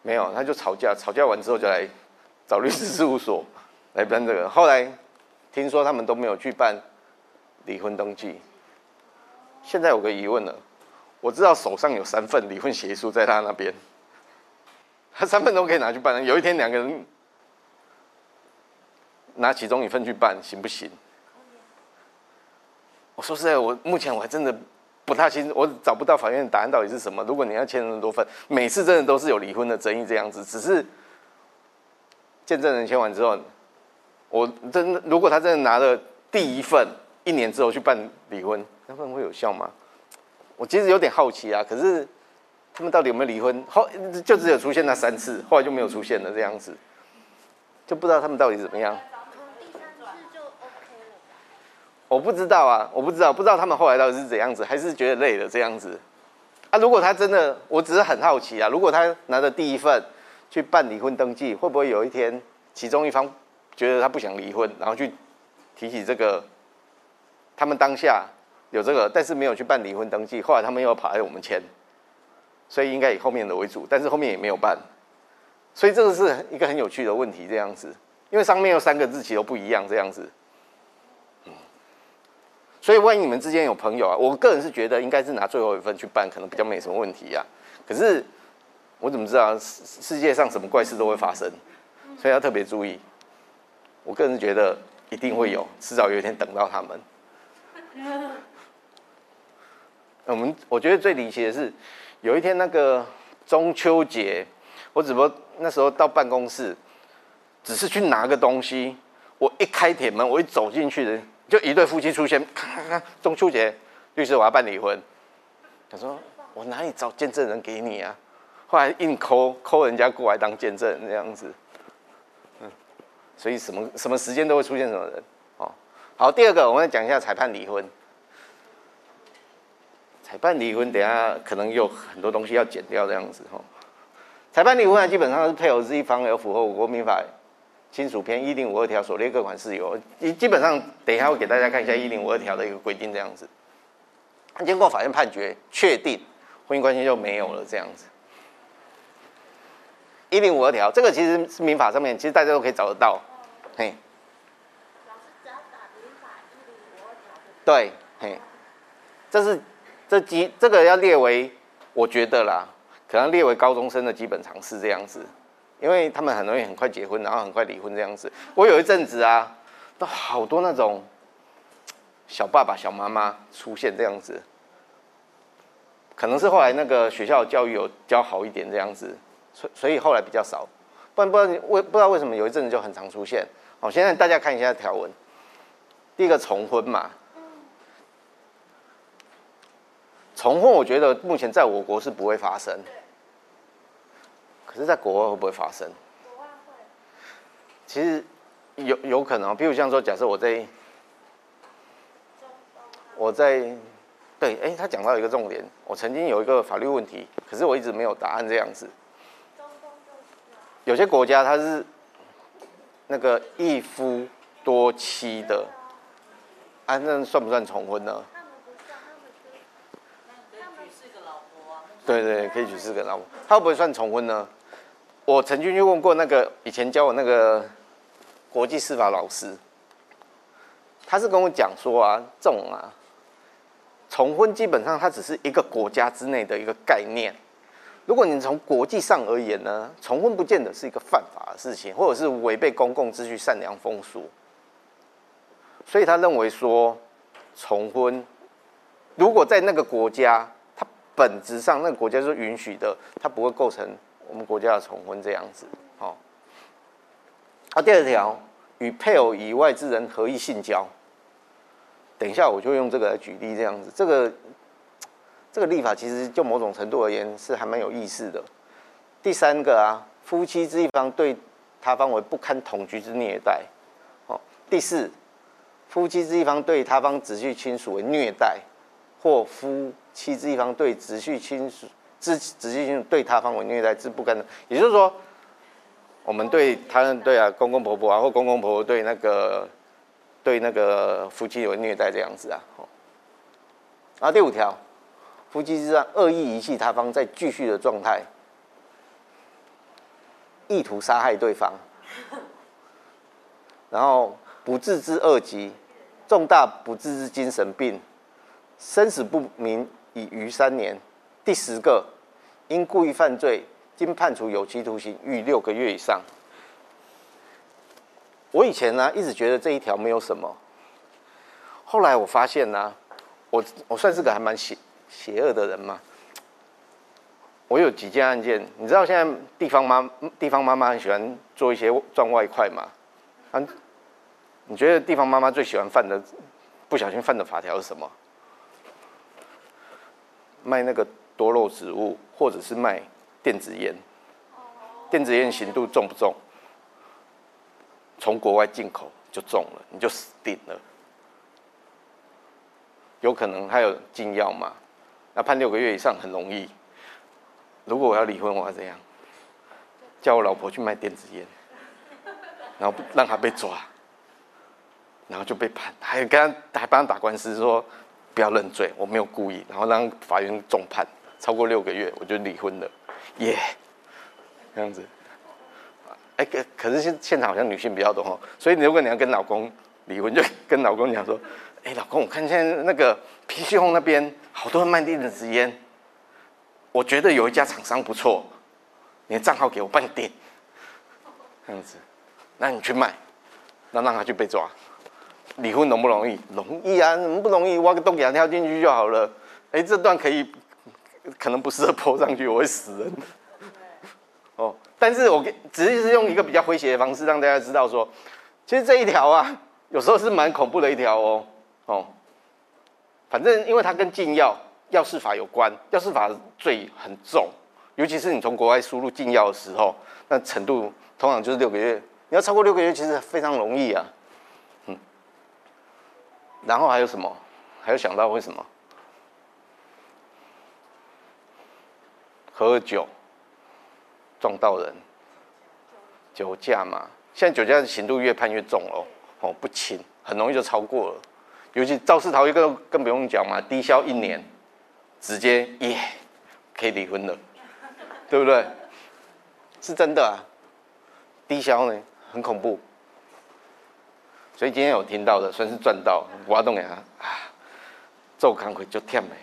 没有，他就吵架，吵架完之后就来找律师事务所来办这个。后来听说他们都没有去办离婚登记。现在有个疑问了，我知道手上有三份离婚协议书在他那边。他 三份都可以拿去办，有一天两个人拿其中一份去办，行不行？我说实在，我目前我还真的不太清楚，我找不到法院的答案到底是什么。如果你要签那么多份，每次真的都是有离婚的争议这样子，只是见证人签完之后，我真的如果他真的拿了第一份，一年之后去办离婚，那份会有效吗？我其实有点好奇啊，可是。他们到底有没有离婚？后就只有出现那三次，后来就没有出现了这样子，就不知道他们到底怎么样。我不知道啊，我不知道，不知道他们后来到底是怎样子，还是觉得累了这样子。啊，如果他真的，我只是很好奇啊，如果他拿着第一份去办离婚登记，会不会有一天其中一方觉得他不想离婚，然后去提起这个，他们当下有这个，但是没有去办离婚登记，后来他们又跑来我们签。所以应该以后面的为主，但是后面也没有办，所以这个是一个很有趣的问题，这样子，因为上面有三个日期都不一样，这样子，所以万一你们之间有朋友啊，我个人是觉得应该是拿最后一份去办，可能比较没什么问题呀。可是我怎么知道世世界上什么怪事都会发生？所以要特别注意。我个人觉得一定会有，迟早有一天等到他们。我们我觉得最离奇的是。有一天那个中秋节，我只不过那时候到办公室，只是去拿个东西。我一开铁门，我一走进去的，就一对夫妻出现。咔咔咔，中秋节，律师我要办离婚。他说我哪里找见证人给你啊？后来硬抠抠人家过来当见证这样子。嗯，所以什么什么时间都会出现什么人。好，第二个我们来讲一下裁判离婚。裁判离婚，等下可能有很多东西要剪掉这样子哈。裁判离婚啊，基本上是配偶之一方有符合我国民法亲属篇一零五二条所列各款事由。基本上等一下会给大家看一下一零五二条的一个规定这样子。经过法院判决确定婚姻关系就没有了这样子。一零五二条这个其实是民法上面，其实大家都可以找得到。嘿。对，嘿。这是这基这个要列为，我觉得啦，可能列为高中生的基本常识这样子，因为他们很容易很快结婚，然后很快离婚这样子。我有一阵子啊，都好多那种小爸爸、小妈妈出现这样子，可能是后来那个学校教育有教好一点这样子，所所以后来比较少。不然不知道为不知道为什么有一阵子就很常出现。好，现在大家看一下条文，第一个重婚嘛。重婚，我觉得目前在我国是不会发生。可是，在国外会不会发生？国外会。其实有有可能，比如像说，假设我在，我在，对，哎，他讲到一个重点，我曾经有一个法律问题，可是我一直没有答案这样子。有些国家它是那个一夫多妻的，啊，那算不算重婚呢？对对，可以娶四个老婆，他会不会算重婚呢？我曾经就问过那个以前教我那个国际司法老师，他是跟我讲说啊，这种啊，重婚基本上它只是一个国家之内的一个概念。如果你从国际上而言呢，重婚不见得是一个犯法的事情，或者是违背公共秩序、善良风俗。所以他认为说，重婚如果在那个国家。本质上，那个国家是允许的，它不会构成我们国家的重婚这样子。好，啊，第二条，与配偶以外之人合意性交。等一下，我就用这个来举例这样子。这个这个立法其实就某种程度而言是还蛮有意思的。第三个啊，夫妻之一方对他方为不堪同居之虐待。好，第四，夫妻之一方对他方直系亲属为虐待。或夫妻之一方对直系亲属、直直系亲属对他方为虐待，之不干的。也就是说，我们对他人对啊，公公婆婆啊，或公公婆婆对那个对那个夫妻有虐待这样子啊。然后第五条，夫妻之间恶意遗弃他方在继续的状态，意图杀害对方，然后不治之恶疾，重大不治之精神病。生死不明已逾三年，第十个，因故意犯罪，经判处有期徒刑逾六个月以上。我以前呢，一直觉得这一条没有什么，后来我发现呢，我我算是个还蛮邪邪恶的人嘛。我有几件案件，你知道现在地方妈地方妈妈很喜欢做一些赚外快嘛？啊，你觉得地方妈妈最喜欢犯的不小心犯的法条是什么？卖那个多肉植物，或者是卖电子烟。电子烟刑度重不重？从国外进口就重了，你就死定了。有可能还有禁药嘛？那判六个月以上很容易。如果我要离婚，我要怎样？叫我老婆去卖电子烟，然后让他被抓，然后就被判，还跟他还帮他打官司说。不要认罪，我没有故意，然后让法院重判，超过六个月我就离婚了，耶，这样子。哎，可可是现现场好像女性比较多哦，所以如果你要跟老公离婚，就跟老公讲说，哎，老公，我看现在那个皮西红那边好多人卖电子烟，我觉得有一家厂商不错，你的账号给我办店，这样子，那你去卖，那让他去被抓。离婚容不容易？容易啊，怎么不容易？挖个洞给他跳进去就好了。哎，这段可以，可能不适合泼上去，我会死人。哦，但是我只是用一个比较诙谐的方式让大家知道说，其实这一条啊，有时候是蛮恐怖的一条哦。哦，反正因为它跟禁药药事法有关，药事法罪很重，尤其是你从国外输入禁药的时候，那程度通常就是六个月。你要超过六个月，其实非常容易啊。然后还有什么？还有想到为什么？喝酒撞到人，酒驾嘛，现在酒驾的刑度越判越重哦，哦不轻，很容易就超过了。尤其肇事逃逸更更不用讲嘛，低消一年，直接耶可以离婚了，对不对？是真的啊，低消呢很恐怖。所以今天有听到的，算是赚到。我动呀啊，做工课就忝的，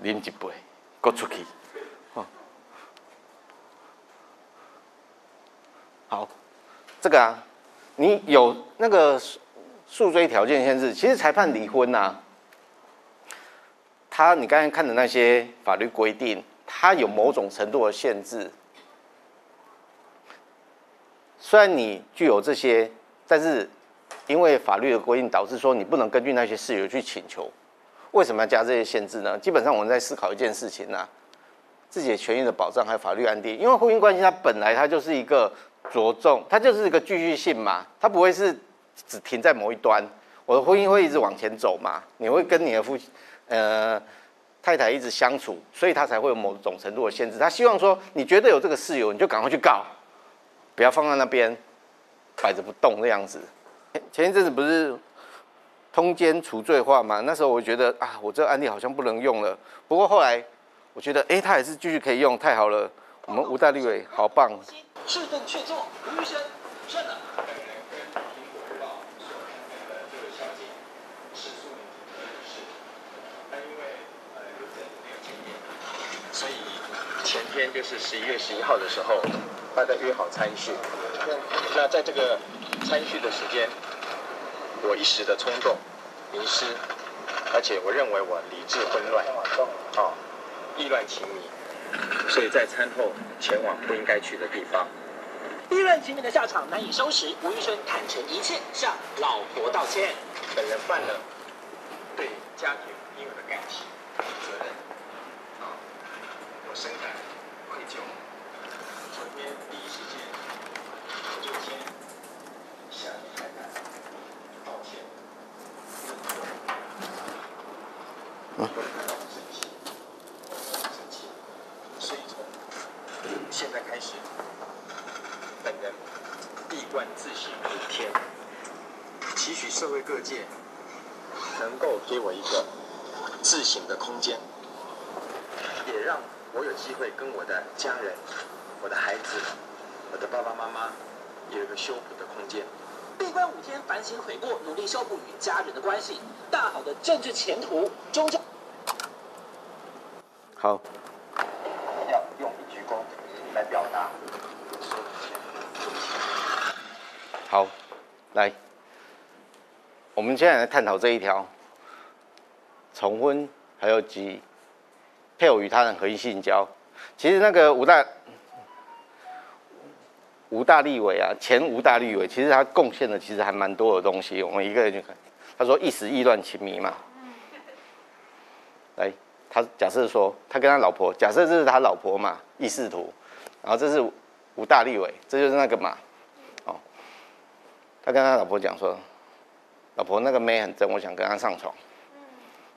啉一杯，搁出去。好，这个啊，你有那个诉追条件限制，其实裁判离婚呐，他你刚才看的那些法律规定，他有某种程度的限制。虽然你具有这些，但是。因为法律的规定导致说你不能根据那些事由去请求，为什么要加这些限制呢？基本上我们在思考一件事情呢，自己的权益的保障还有法律安定。因为婚姻关系它本来它就是一个着重，它就是一个继续性嘛，它不会是只停在某一端。我的婚姻会一直往前走嘛，你会跟你的夫呃太太一直相处，所以他才会有某种程度的限制。他希望说你觉得有这个事由，你就赶快去告，不要放在那边摆着不动这样子。前一阵子不是通奸除罪化嘛？那时候我觉得啊，我这个案例好像不能用了。不过后来我觉得，哎，他还是继续可以用，太好了。我们吴大立委好棒。是分确凿，吴医生胜了。所以前天就是十一月十一号的时候，大家约好参叙。那在这个参叙的时间。我一时的冲动，迷失，而且我认为我理智混乱，啊，意乱情迷，所以在餐后前往不应该去的地方。意乱情迷的下场难以收拾，吴医生坦诚一切，向老婆道歉。本人犯了对家庭应有的感情责任，啊，我深感愧疚。昨天第一时间我就先向太太。所以从现在开始，本人闭关自省五天，祈许社会各界能够给我一个自省的空间，也让我有机会跟我的家人、我的孩子、我的爸爸妈妈有一个修补的空间。闭关五天，反省悔过，努力修复与家人的关系，大好的政治前途终将。好。要用一鞠躬来表达。好，来，我们现在来探讨这一条，重婚还有及配偶与他人合意性交。其实那个五大。吴大立委啊，前吴大立委，其实他贡献的其实还蛮多的东西。我们一个人去看，他说一时意乱情迷嘛。来，他假设说他跟他老婆，假设这是他老婆嘛，意视图，然后这是吴大立委，这就是那个嘛，哦，他跟他老婆讲说，老婆那个妹很真，我想跟他上床。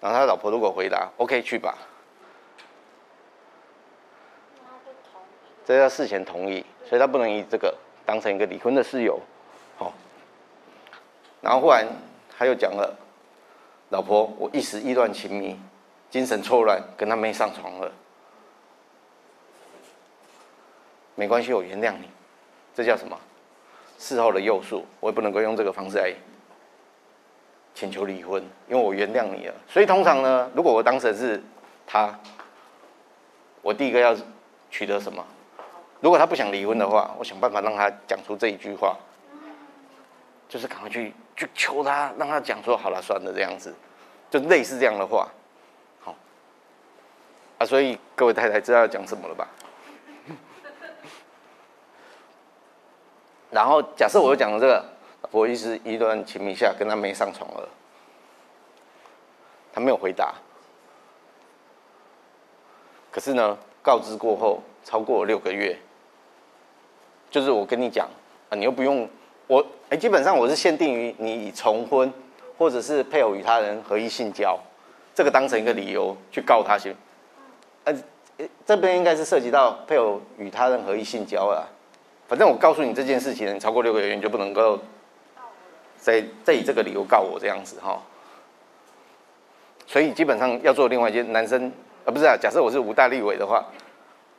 然后他老婆如果回答 OK 去吧，这要事前同意。所以他不能以这个当成一个离婚的事由，好。然后忽然他又讲了，老婆，我一时意乱情迷，精神错乱，跟他妹上床了。没关系，我原谅你。这叫什么？事后的诱诉，我也不能够用这个方式来请求离婚，因为我原谅你了。所以通常呢，如果我当时是他，我第一个要取得什么？如果他不想离婚的话，我想办法让他讲出这一句话，就是赶快去去求他，让他讲说好了算了这样子，就类似这样的话，好。啊，所以各位太太知道要讲什么了吧？然后假设我又讲的这个，我一时一段情迷下跟他没上床了，他没有回答，可是呢，告知过后超过六个月。就是我跟你讲啊，你又不用我哎，基本上我是限定于你重婚或者是配偶与他人合意性交，这个当成一个理由去告他去。呃，这边应该是涉及到配偶与他人合意性交了。反正我告诉你这件事情，你超过六个月，你就不能够再再以这个理由告我这样子哈。所以基本上要做另外一件，男生啊不是啊，假设我是吴大立委的话，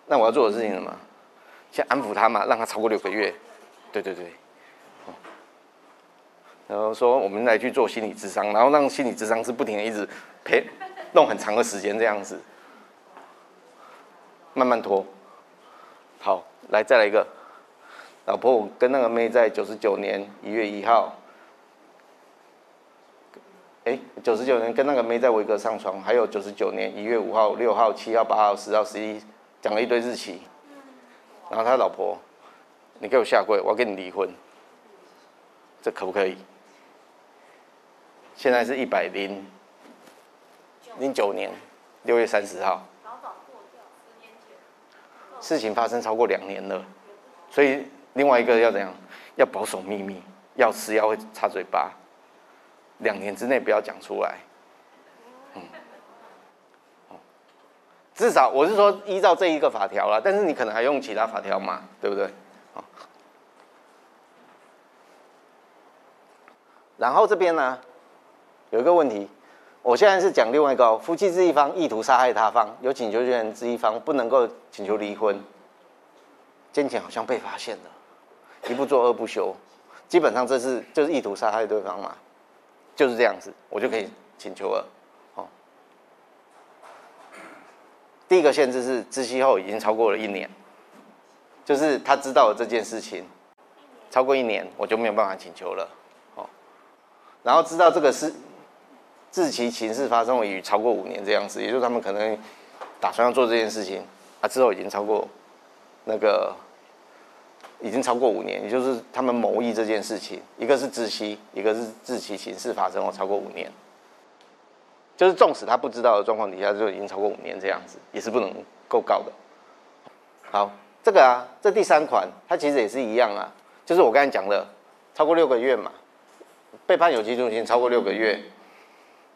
那我要做的事情什么？先安抚他嘛，让他超过六个月。对对对。然后说我们来去做心理智商，然后让心理智商是不停的一直陪弄很长的时间这样子，慢慢拖。好，来再来一个。老婆，我跟那个妹在九十九年一月一号，哎，九十九年跟那个妹在维格上床，还有九十九年一月五号、六号、七号、八号、十号、十一，讲了一堆日期。然后他老婆，你给我下跪，我要跟你离婚，这可不可以？现在是一百零零九年六月三十号，事情发生超过两年了，所以。另外一个要怎样？要保守秘密，要吃药会擦嘴巴，两年之内不要讲出来。至少我是说依照这一个法条了，但是你可能还用其他法条嘛，对不对？然后这边呢，有一个问题，我现在是讲另外一个夫妻之一方意图杀害他方，有请求权之一方不能够请求离婚，奸情好像被发现了。一不做二不休，基本上这是就是意图杀害对方嘛，就是这样子，我就可以请求了。哦，第一个限制是知悉后已经超过了一年，就是他知道了这件事情，超过一年我就没有办法请求了。哦，然后知道这个是自其情事发生于超过五年这样子，也就是他们可能打算要做这件事情，啊之后已经超过那个。已经超过五年，也就是他们谋议这件事情，一个是知悉，一个是自其情事发生后超过五年，就是纵使他不知道的状况底下，就已经超过五年这样子，也是不能够告的。好，这个啊，这第三款，它其实也是一样啊，就是我刚才讲的，超过六个月嘛，被判有期徒刑超过六个月，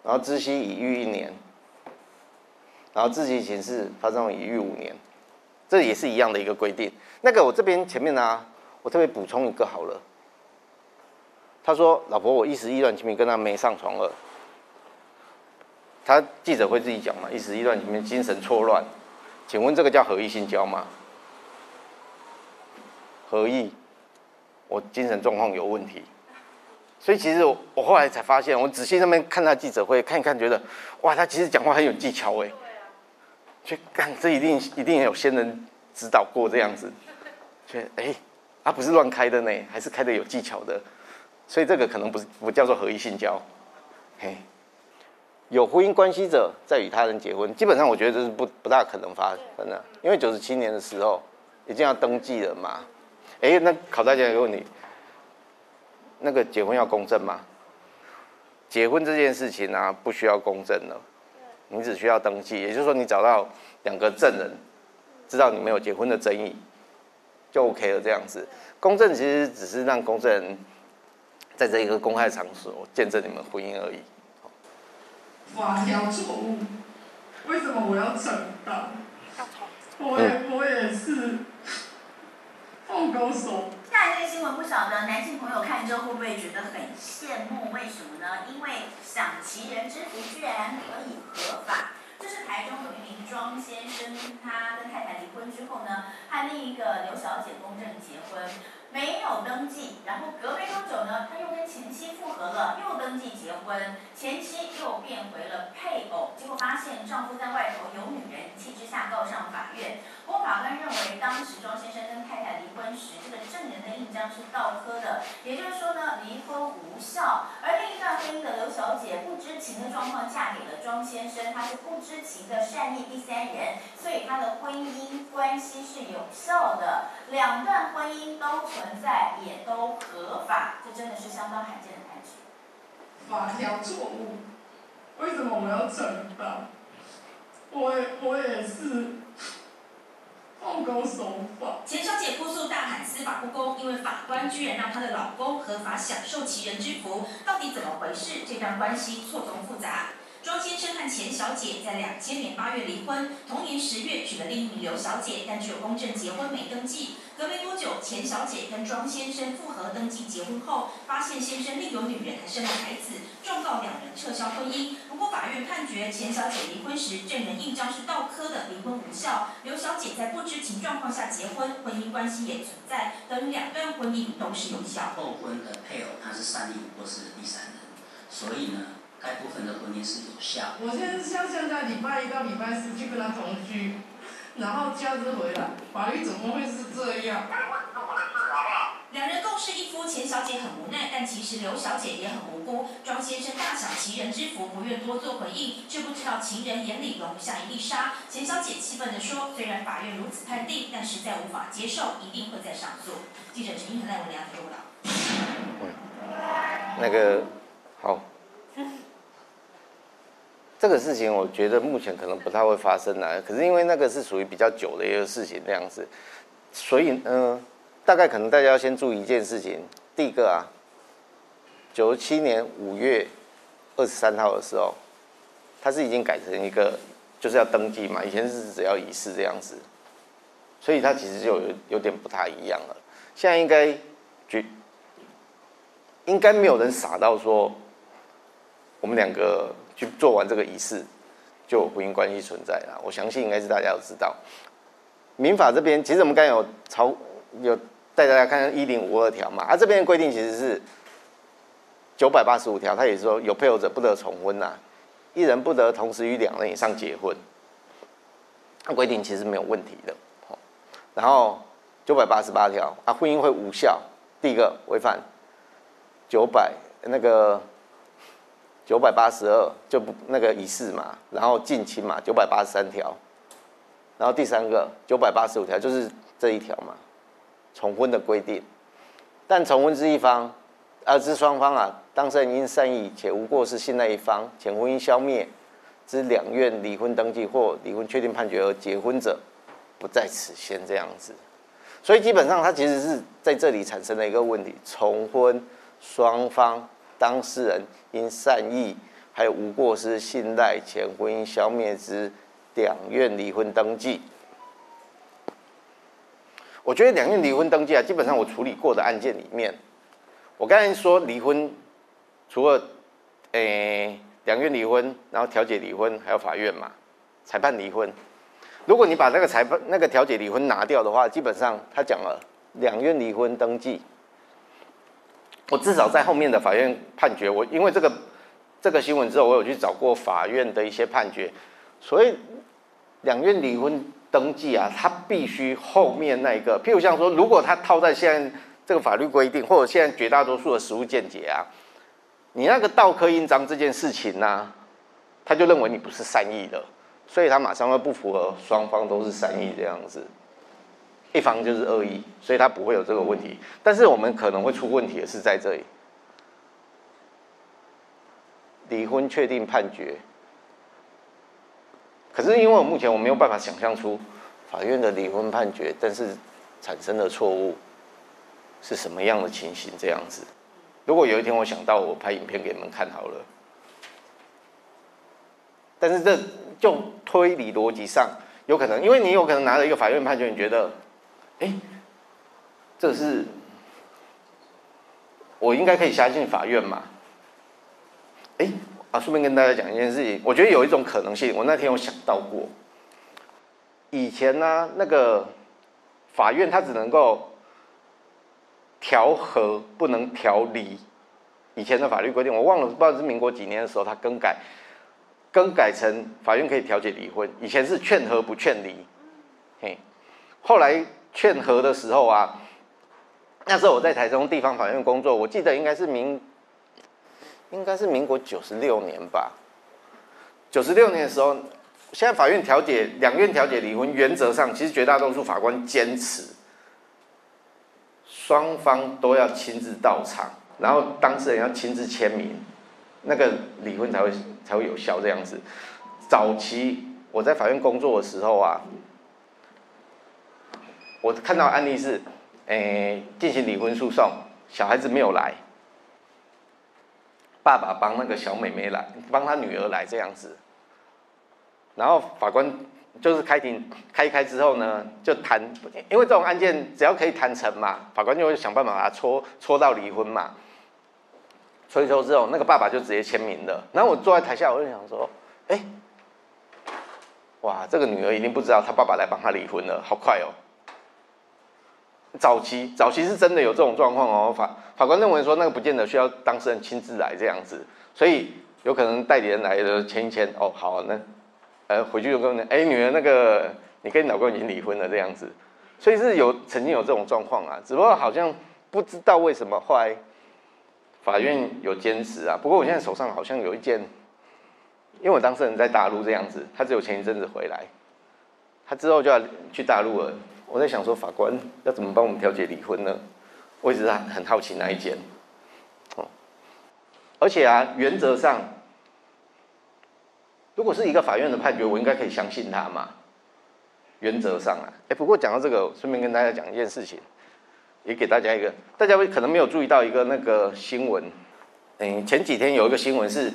然后知悉已逾一年，然后自其形式发生已逾五年。这也是一样的一个规定。那个我这边前面呢，我特别补充一个好了。他说：“老婆，我一时意乱情迷跟他没上床了。”他记者会自己讲嘛，一时意乱里面，精神错乱。请问这个叫合意性交吗？合意，我精神状况有问题。所以其实我我后来才发现，我仔细那边看他记者会看一看，觉得哇，他其实讲话很有技巧哎。去干，这一定一定有先人指导过这样子，却哎，他不是乱开的呢，还是开的有技巧的，所以这个可能不是不叫做合意性交，嘿，有婚姻关系者在与他人结婚，基本上我觉得这是不不大可能发生的，因为九十七年的时候已经要登记了嘛，哎，那考大家一个问题，那个结婚要公证吗？结婚这件事情呢，不需要公证了。你只需要登记，也就是说，你找到两个证人，知道你没有结婚的争议，就 OK 了。这样子，公证其实只是让公证人在这一个公开场所见证你们婚姻而已。法条错误，为什么我要承担？我也我也是放高手。下一个新闻，不晓得男性朋友看之后会不会觉得很羡慕？为什么呢？因为享其人之福，居然可以合法。这是台中有一名庄先生，他跟太太离婚之后呢，和另一个刘小姐公证结婚。没有登记，然后隔没多久呢，他又跟前妻复合了，又登记结婚，前妻又变回了配偶，结果发现丈夫在外头有女人，一气之下告上法院。不过法官认为，当时庄先生跟太太离婚时，这个证人的印章是倒刻的，也就是说呢，离婚无效。而另一段婚姻的刘小姐不知情的状况嫁给了庄先生，她是不知情的善意第三人，所以她的婚姻关系是有效的，两段婚姻都存。在也都合法，这真的是相当罕见的判决。法条错误，为什么我要承担？我我也是奉公守法。钱小姐哭诉大喊司法不公，因为法官居然让她的老公合法享受其人之福，到底怎么回事？这段关系错综复杂。庄先生和钱小姐在两千年八月离婚，同年十月娶了另一名刘小姐，但只有公证结婚没登记。隔没多久，钱小姐跟庄先生复合登记结婚后，发现先生另有女人，还生了孩子，状告两人撤销婚姻。不过法院判决钱小姐离婚时证人印章是倒刻的，离婚无效。刘小姐在不知情状况下结婚，婚姻关系也存在，等于两段婚姻都是有效。后婚的配偶他是善意或是第三人，所以呢。该部分的婚姻是有效。我现在是像现在礼拜一到礼拜四去跟他同居，然后假日回来，法律怎么会是这样？两人共侍一夫，钱小姐很无奈，但其实刘小姐也很无辜。庄先生大享其人之福，不愿多做回应，却不知道情人眼里容不下一粒沙。钱小姐气愤地说：“虽然法院如此判定，但实在无法接受，一定会再上诉。”记者陈玉恒、赖文良报道。嗯，那个好。这个事情我觉得目前可能不太会发生了，可是因为那个是属于比较久的一个事情那样子，所以嗯，大概可能大家要先注意一件事情。第一个啊，九七年五月二十三号的时候，它是已经改成一个就是要登记嘛，以前是只要仪式这样子，所以它其实就有有点不太一样了。现在应该绝应该没有人傻到说我们两个。去做完这个仪式，就有婚姻关系存在了。我相信应该是大家都知道。民法这边其实我们刚有朝有带大家看一零五二条嘛，啊这边的规定其实是九百八十五条，他也说有配偶者不得重婚呐，一人不得同时与两人以上结婚。那规定其实没有问题的。然后九百八十八条啊，婚姻会无效。第一个违反九百那个。九百八十二就不那个仪式嘛，然后近亲嘛，九百八十三条，然后第三个九百八十五条就是这一条嘛，重婚的规定，但重婚之一方，而之双方啊，当事人因善意且无过失信赖一方，且婚姻消灭之两院离婚登记或离婚确定判决而结婚者，不在此限这样子，所以基本上它其实是在这里产生了一个问题，重婚双方。当事人因善意还有无过失信赖前婚姻消灭之两院离婚登记，我觉得两院离婚登记啊，基本上我处理过的案件里面，我刚才说离婚，除了诶两院离婚，然后调解离婚，还有法院嘛，裁判离婚。如果你把那个裁判那个调解离婚拿掉的话，基本上他讲了两院离婚登记。我至少在后面的法院判决，我因为这个这个新闻之后，我有去找过法院的一些判决，所以两院离婚登记啊，它必须后面那一个，譬如像说，如果他套在现在这个法律规定，或者现在绝大多数的实物见解啊，你那个倒刻印章这件事情呢，他就认为你不是善意的，所以他马上会不符合双方都是善意这样子。一方就是恶意，所以他不会有这个问题。但是我们可能会出问题的是在这里，离婚确定判决。可是因为我目前我没有办法想象出法院的离婚判决，但是产生的错误是什么样的情形这样子。如果有一天我想到，我拍影片给你们看好了。但是这就推理逻辑上有可能，因为你有可能拿了一个法院判决，你觉得。哎，这是我应该可以相信法院嘛？哎，啊，顺便跟大家讲一件事情，我觉得有一种可能性，我那天有想到过。以前呢，那个法院它只能够调和，不能调离。以前的法律规定，我忘了，不知道是民国几年的时候，它更改，更改成法院可以调解离婚。以前是劝和不劝离，嘿，后来。劝和的时候啊，那时候我在台中地方法院工作，我记得应该是民，应该是民国九十六年吧。九十六年的时候，现在法院调解两院调解离婚，原则上其实绝大多数法官坚持，双方都要亲自到场，然后当事人要亲自签名，那个离婚才会才会有效这样子。早期我在法院工作的时候啊。我看到案例是，诶，进行离婚诉讼，小孩子没有来，爸爸帮那个小妹妹来，帮他女儿来这样子。然后法官就是开庭开一开之后呢，就谈，因为这种案件只要可以谈成嘛，法官就会想办法把它戳戳到离婚嘛。所以说之后，那个爸爸就直接签名了。然后我坐在台下，我就想说，哎，哇，这个女儿一定不知道她爸爸来帮她离婚了，好快哦。早期早期是真的有这种状况哦，法法官认为说那个不见得需要当事人亲自来这样子，所以有可能代理人来的签一签哦，好那，呃回去就跟哎女儿那个你跟你老公已经离婚了这样子，所以是有曾经有这种状况啊，只不过好像不知道为什么后来法院有坚持啊，不过我现在手上好像有一件，因为我当事人在大陆这样子，他只有前一阵子回来，他之后就要去大陆了。我在想说，法官要怎么帮我们调解离婚呢？我一直很好奇那一件。哦，而且啊，原则上，如果是一个法院的判决，我应该可以相信他嘛。原则上啊，哎，不过讲到这个，顺便跟大家讲一件事情，也给大家一个，大家可能没有注意到一个那个新闻。嗯，前几天有一个新闻是，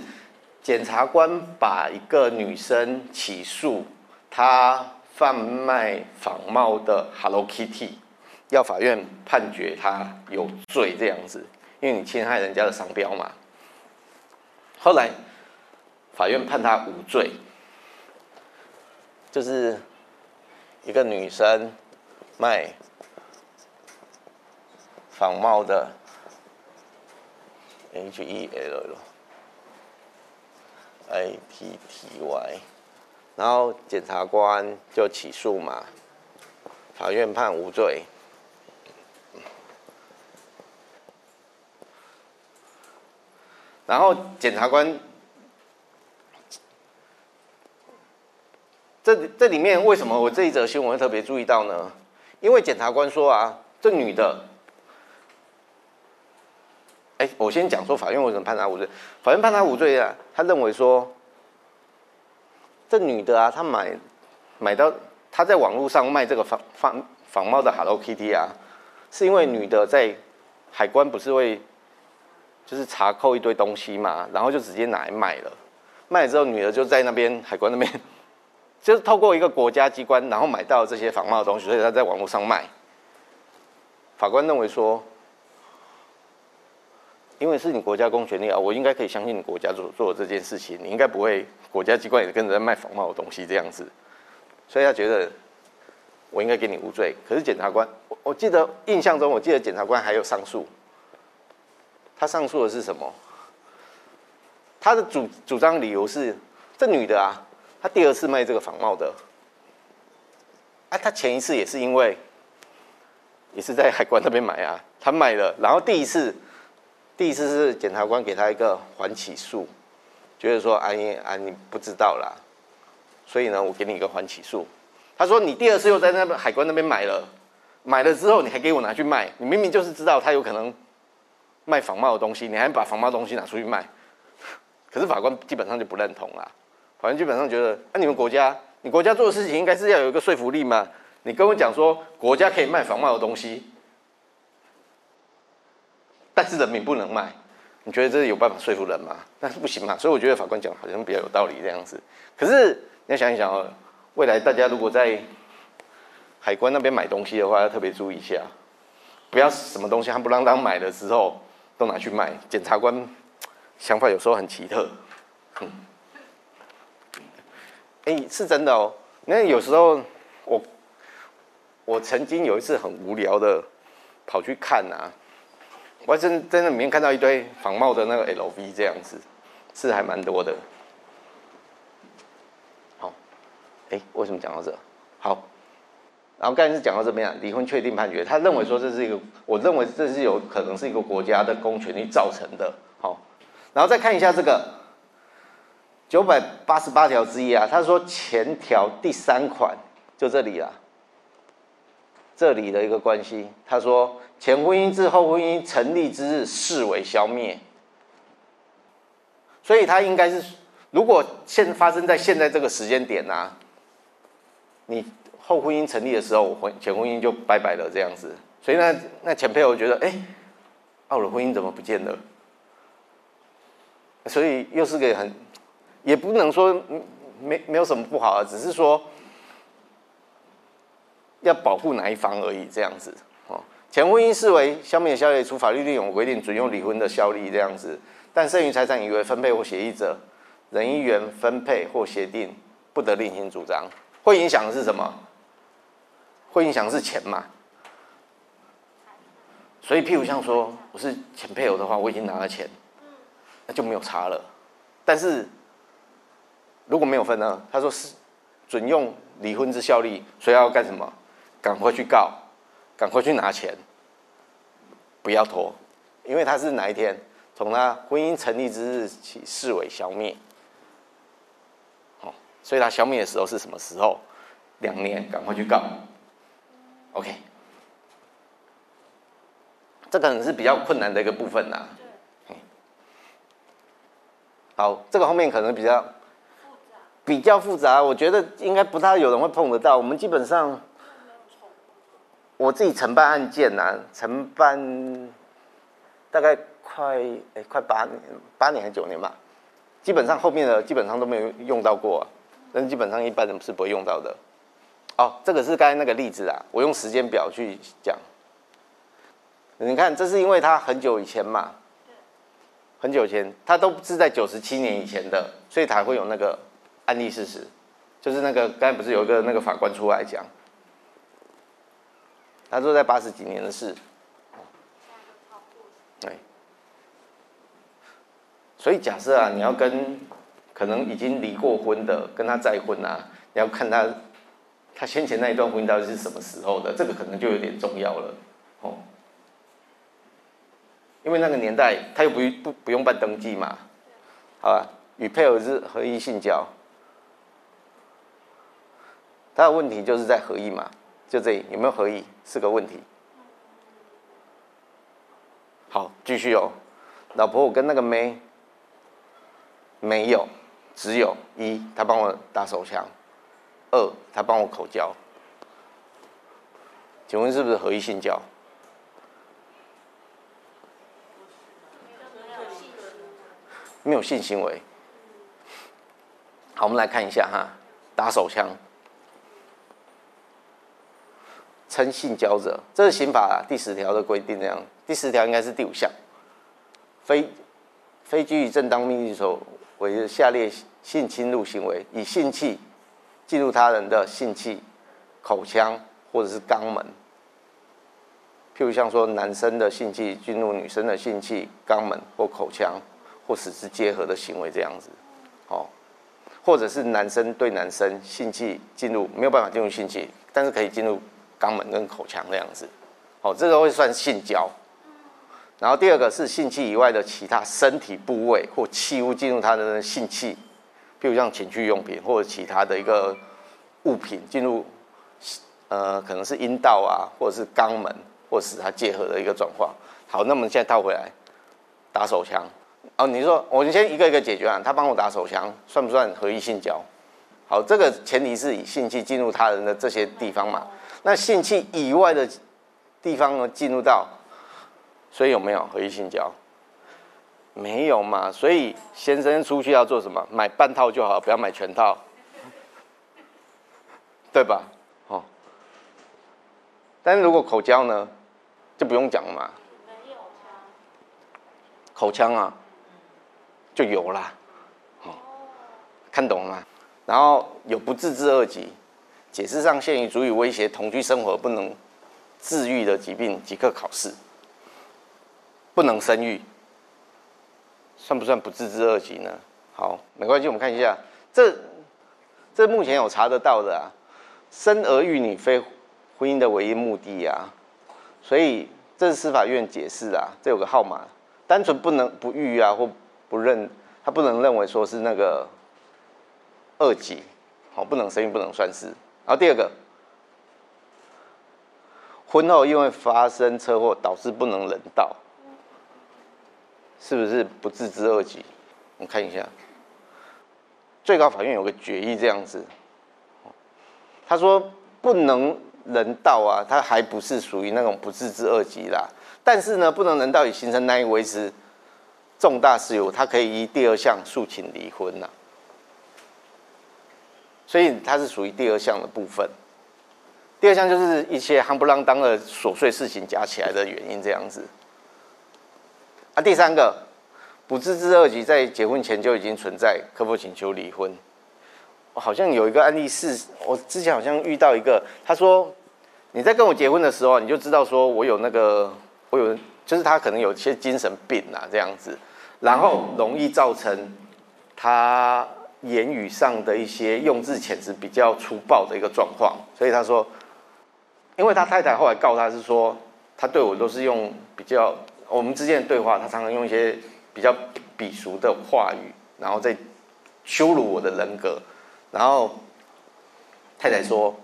检察官把一个女生起诉，她。贩卖仿冒的 Hello Kitty，要法院判决他有罪这样子，因为你侵害人家的商标嘛。后来法院判他无罪，就是一个女生卖仿冒的 H E L I T T Y。然后检察官就起诉嘛，法院判无罪。然后检察官，这这里面为什么我这一则新闻特别注意到呢？因为检察官说啊，这女的，哎，我先讲说法院为什么判她无罪。法院判她无罪啊，他认为说。这女的啊，她买买到她在网络上卖这个仿仿仿冒的 Hello Kitty 啊，是因为女的在海关不是会就是查扣一堆东西嘛，然后就直接拿来卖了。卖了之后，女的就在那边海关那边，就是透过一个国家机关，然后买到这些仿冒的东西，所以她在网络上卖。法官认为说，因为是你国家公权力啊，我应该可以相信你国家做做这件事情，你应该不会。国家机关也跟着在卖仿冒的东西这样子，所以他觉得我应该给你无罪。可是检察官，我我记得印象中，我记得检察官还有上诉。他上诉的是什么？他的主主张理由是，这女的啊，她第二次卖这个仿冒的，啊，她前一次也是因为也是在海关那边买啊，她买了，然后第一次第一次是检察官给他一个缓起诉。觉得说啊你啊你不知道啦，所以呢我给你一个缓起诉。他说你第二次又在那边海关那边买了，买了之后你还给我拿去卖，你明明就是知道他有可能卖仿冒的东西，你还把仿冒东西拿出去卖。可是法官基本上就不认同啦，法官基本上觉得啊你们国家你国家做的事情应该是要有一个说服力嘛，你跟我讲说国家可以卖仿冒的东西，但是人民不能卖。你觉得这有办法说服人吗？那是不行嘛，所以我觉得法官讲好像比较有道理这样子。可是你要想一想哦，未来大家如果在海关那边买东西的话，要特别注意一下，不要什么东西还不让当买的时候都拿去卖。检察官想法有时候很奇特，嗯，哎，是真的哦。那有时候我我曾经有一次很无聊的跑去看啊。我真在那里面看到一堆仿冒的那个 LV 这样子，是还蛮多的。好，哎，为什么讲到这？好，然后刚才是讲到这边啊，离婚确定判决，他认为说这是一个，我认为这是有可能是一个国家的公权力造成的。好，然后再看一下这个九百八十八条之一啊，他说前条第三款就这里了。这里的一个关系，他说前婚姻至后婚姻成立之日视为消灭，所以他应该是如果现发生在现在这个时间点呐，你后婚姻成立的时候，婚前婚姻就拜拜了这样子，所以那那前配偶觉得，哎，我的婚姻怎么不见了？所以又是个很，也不能说没没有什么不好啊，只是说要保护哪一方而已，这样子哦。前婚姻视为消灭效力，除法律另有规定准用离婚的效力这样子，但剩余财产以为分配或协议者，人一元分配或协定，不得另行主张。会影响的是什么？会影响是钱嘛？所以，譬如像说我是前配偶的话，我已经拿了钱，那就没有差了。但是如果没有分呢？他说是准用离婚之效力，所以要干什么？赶快去告，赶快去拿钱，不要拖，因为他是哪一天从他婚姻成立之日起视为消灭。好，所以他消灭的时候是什么时候？两年，赶快去告。OK。这可能是比较困难的一个部分呐。好，这个后面可能比较比较复杂，我觉得应该不太有人会碰得到。我们基本上，我自己承办案件呐，承办大概快哎快八年，八年还是九年吧。基本上后面的基本上都没有用到过，啊但基本上一般人是不会用到的。哦，这个是刚才那个例子啊，我用时间表去讲。你看，这是因为他很久以前嘛，很久以前，他都是在九十七年以前的，所以才会有那个案例事实，就是那个刚才不是有一个那个法官出来讲，他说在八十几年的事，对，所以假设啊，你要跟可能已经离过婚的跟他再婚啊，你要看他他先前那一段婚姻到底是什么时候的，这个可能就有点重要了，哦。因为那个年代他又不不不用办登记嘛，好吧？与配偶是合意性交，他的问题就是在合意嘛？就这有没有合意是个问题。好，继续哦。老婆，我跟那个妹没有，只有一他帮我打手枪，二他帮我口交，请问是不是合意性交？没有性行为。好，我们来看一下哈，打手枪，称性交者，这是刑法第十条的规定，这样第十条应该是第五项，非非基于正当目的所为下列性侵入行为，以性器进入他人的性器、口腔或者是肛门，譬如像说男生的性器进入女生的性器、肛门或口腔。或使之结合的行为这样子，哦，或者是男生对男生性器进入没有办法进入性器，但是可以进入肛门跟口腔那样子，哦，这个会算性交。然后第二个是性器以外的其他身体部位或器物进入他的性器，譬如像情趣用品或者其他的一个物品进入，呃，可能是阴道啊，或者是肛门，或使它结合的一个状况。好，那么现在倒回来，打手枪。哦，你说我们先一个一个解决啊。他帮我打手枪，算不算合意性交？好，这个前提是以性器进入他人的这些地方嘛。那性器以外的地方呢，进入到，所以有没有合意性交？没有嘛。所以先生出去要做什么？买半套就好，不要买全套，对吧？哦。但是如果口交呢，就不用讲了嘛。口腔啊。就有啦，哦，看懂了吗？然后有不治之恶疾，解释上限于足以威胁同居生活不能治愈的疾病即刻考试，不能生育，算不算不治之恶疾呢？好，没关系，我们看一下，这这目前有查得到的啊，生儿育女非婚姻的唯一目的啊，所以这是司法院解释啊，这有个号码，单纯不能不育啊或。不认，他不能认为说是那个二级，好，不能生育，不能算是。然后第二个，婚后因为发生车祸导致不能人道，是不是不治之二级？我看一下，最高法院有个决议这样子，他说不能人道啊，他还不是属于那种不治之二级啦。但是呢，不能人道以形成难以维持。重大事由，他可以依第二项诉请离婚呐。所以它是属于第二项的部分。第二项就是一些夯不啷当的琐碎事情加起来的原因，这样子。啊，第三个，不自知二级在结婚前就已经存在，可否请求离婚？我好像有一个案例是，我之前好像遇到一个，他说你在跟我结婚的时候，你就知道说我有那个，我有，就是他可能有些精神病啊这样子，然后容易造成他言语上的一些用字遣词比较粗暴的一个状况，所以他说。因为他太太后来告他是说，他对我都是用比较我们之间的对话，他常常用一些比较鄙俗的话语，然后再羞辱我的人格。然后太太说，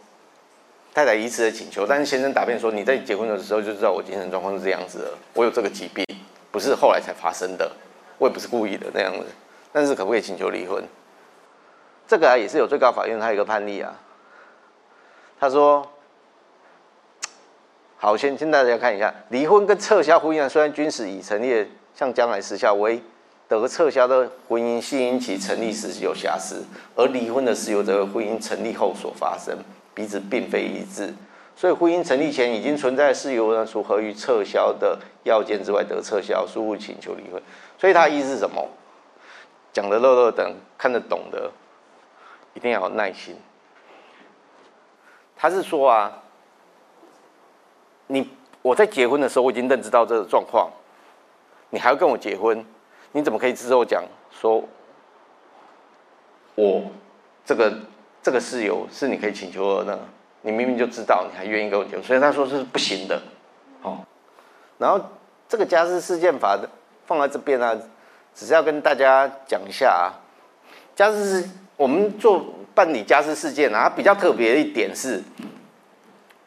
太太以此的请求，但是先生答辩说，你在结婚的时候就知道我精神状况是这样子的，我有这个疾病，不是后来才发生的，我也不是故意的那样子。但是可不可以请求离婚？这个啊也是有最高法院他一个判例啊，他说。好，先先大家看一下，离婚跟撤销婚姻虽然均是已成立，向将来时效为得撤销的婚姻系因其成立时有瑕疵，而离婚的事由则婚姻成立后所发生，彼此并非一致。所以婚姻成立前已经存在的事由呢，除合于撤销的要件之外得撤销，疏忽请求离婚。所以他意思是什么？讲的乐乐等看得懂的，一定要有耐心。他是说啊。你我在结婚的时候，我已经认知到这个状况，你还要跟我结婚，你怎么可以之后讲说，我这个这个事由是你可以请求的呢？你明明就知道，你还愿意跟我结婚，所以他说是不行的，好。然后这个家事事件法的放在这边呢，只是要跟大家讲一下啊，家事我们做办理家事事件啊，比较特别的一点是，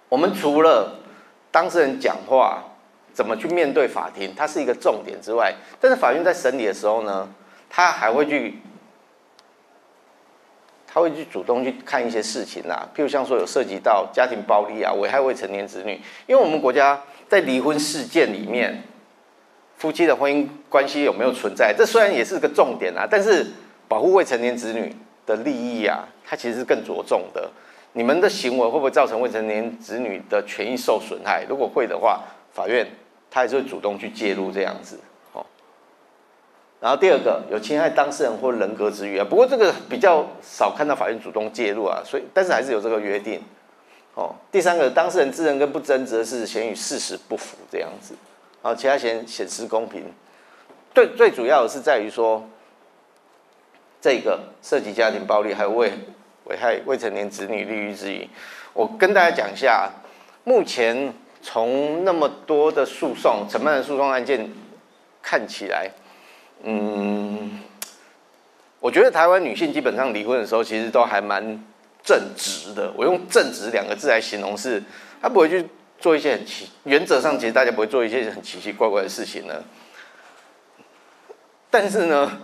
我们除了当事人讲话怎么去面对法庭，它是一个重点之外，但是法院在审理的时候呢，他还会去，他会去主动去看一些事情啊，譬如像说有涉及到家庭暴力啊、危害未成年子女，因为我们国家在离婚事件里面，夫妻的婚姻关系有没有存在，这虽然也是个重点啊，但是保护未成年子女的利益啊，它其实是更着重的。你们的行为会不会造成未成年子女的权益受损害？如果会的话，法院他还是会主动去介入这样子。哦，然后第二个有侵害当事人或人格之余啊，不过这个比较少看到法院主动介入啊，所以但是还是有这个约定。哦，第三个当事人自认跟不争执的是嫌与事实不符这样子，啊，其他显显示公平。最最主要的是在于说，这个涉及家庭暴力还有为。危害未成年子女利益之一，我跟大家讲一下，目前从那么多的诉讼、承办的诉讼案件看起来，嗯，我觉得台湾女性基本上离婚的时候，其实都还蛮正直的。我用“正直”两个字来形容，是她不会去做一些很奇，原则上其实大家不会做一些很奇奇怪怪的事情呢。但是呢，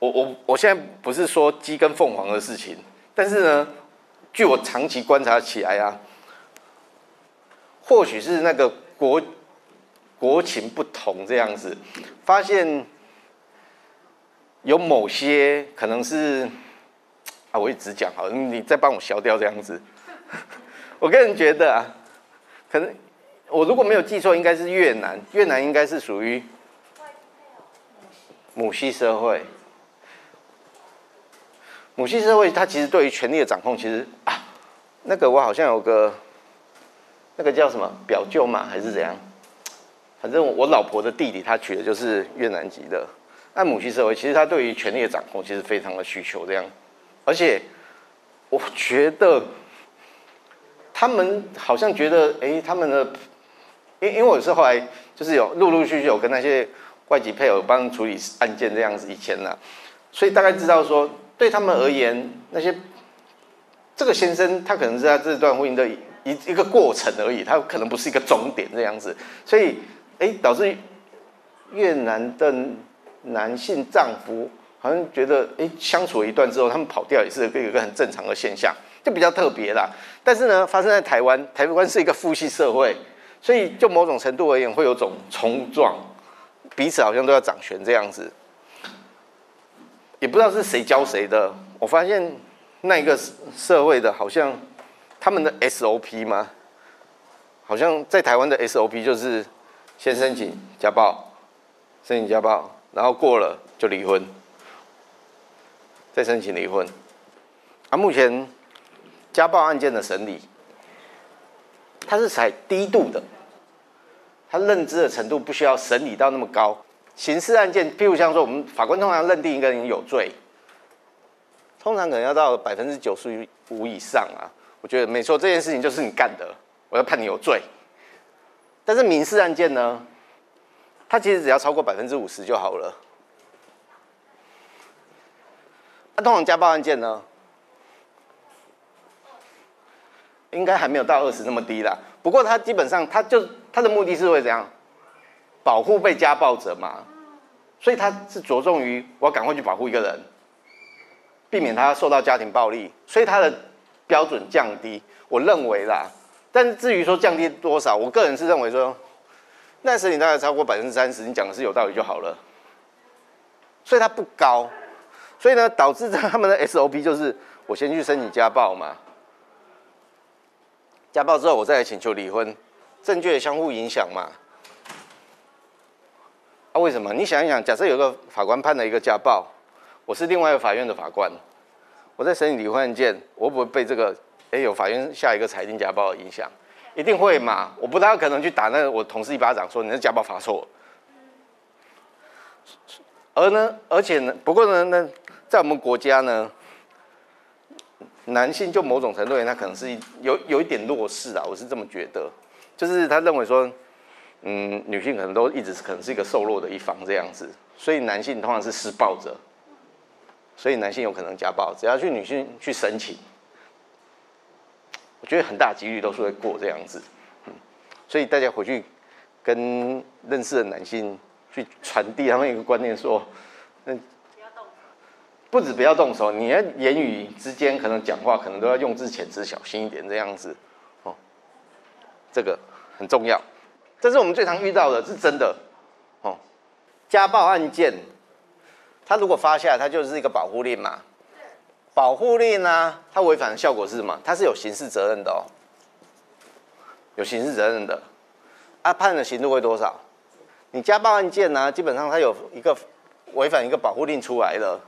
我我我现在不是说鸡跟凤凰的事情。但是呢，据我长期观察起来啊，或许是那个国国情不同这样子，发现有某些可能是啊，我一直讲好，你再帮我消掉这样子。我个人觉得啊，可能我如果没有记错，应该是越南，越南应该是属于母系社会。母系社会，它其实对于权力的掌控，其实啊，那个我好像有个，那个叫什么表舅嘛，还是怎样？反正我老婆的弟弟，他娶的就是越南籍的。那母系社会，其实他对于权力的掌控，其实非常的需求这样。而且，我觉得他们好像觉得，哎，他们的，因因为我是后来就是有陆陆续续有跟那些外籍配偶帮处理案件这样子以前呢，所以大概知道说。对他们而言，那些这个先生他可能是他这段婚姻的一一个过程而已，他可能不是一个终点这样子，所以哎，导致越南的男性丈夫好像觉得哎，相处了一段之后，他们跑掉也是个一个很正常的现象，就比较特别啦。但是呢，发生在台湾，台湾是一个父系社会，所以就某种程度而言，会有种冲撞彼此好像都要掌权这样子，也不知道是谁教谁的。我发现那一个社会的好像他们的 SOP 吗？好像在台湾的 SOP 就是先申请家暴，申请家暴，然后过了就离婚，再申请离婚。啊，目前家暴案件的审理，它是采低度的。他认知的程度不需要审理到那么高。刑事案件，譬如像说，我们法官通常认定一个人有罪，通常可能要到百分之九十五以上啊。我觉得没错，这件事情就是你干的，我要判你有罪。但是民事案件呢，它其实只要超过百分之五十就好了。那通常家暴案件呢，应该还没有到二十那么低啦。不过他基本上，他就他的目的是会怎样？保护被家暴者嘛，所以他是着重于我要赶快去保护一个人，避免他受到家庭暴力，所以他的标准降低。我认为啦，但至于说降低多少，我个人是认为说，那时你大概超过百分之三十，你讲的是有道理就好了。所以它不高，所以呢，导致他们的 SOP 就是我先去申请家暴嘛。家暴之后，我再来请求离婚，证据相互影响嘛？啊，为什么？你想一想，假设有个法官判了一个家暴，我是另外一个法院的法官，我在审理离婚案件，我会不会被这个哎有法院下一个裁定家暴的影响？一定会嘛？我不大可能去打那我同事一巴掌，说你是家暴罚错。而呢，而且呢，不过呢，那在我们国家呢？男性就某种程度，他可能是有有一点弱势啊，我是这么觉得，就是他认为说，嗯，女性可能都一直可能是一个瘦弱的一方这样子，所以男性通常是施暴者，所以男性有可能家暴，只要去女性去申请，我觉得很大几率都是会过这样子，嗯，所以大家回去跟认识的男性去传递他们一个观念说，嗯。不要动，不止不要动手，你的言语之间可能讲话可能都要用字遣词小心一点，这样子，哦，这个很重要，这是我们最常遇到的，是真的，哦，家暴案件，他如果发下来，他就是一个保护令嘛，保护令呢，它违反的效果是什么？它是有刑事责任的哦，有刑事责任的，啊，判的刑度会多少？你家暴案件呢，基本上它有一个违反一个保护令出来了。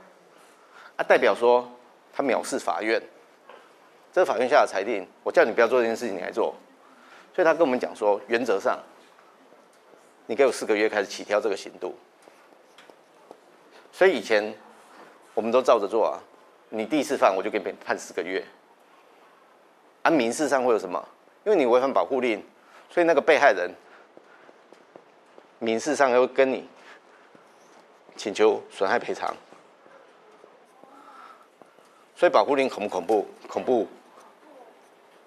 啊，代表说他藐视法院，这个法院下的裁定，我叫你不要做这件事情，你来做，所以他跟我们讲说，原则上，你给我四个月开始起跳这个刑度。所以以前我们都照着做啊，你第一次犯我就给你判四个月。啊，民事上会有什么？因为你违反保护令，所以那个被害人民事上要跟你请求损害赔偿。所以保护令恐不恐怖？恐怖，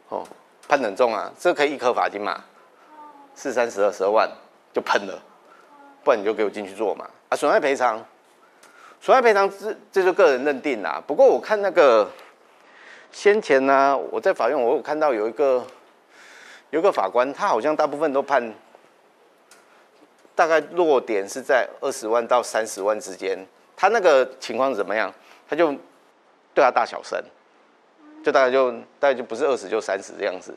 哦，判很重啊，这可以一颗罚金嘛，四三十二十二万就喷了，不然你就给我进去做嘛。啊，损害赔偿，损害赔偿这这就个人认定啦。不过我看那个先前呢，我在法院我有看到有一个有个法官，他好像大部分都判大概落点是在二十万到三十万之间。他那个情况怎么样？他就。对他大小声，就大概就大概就不是二十就三十这样子，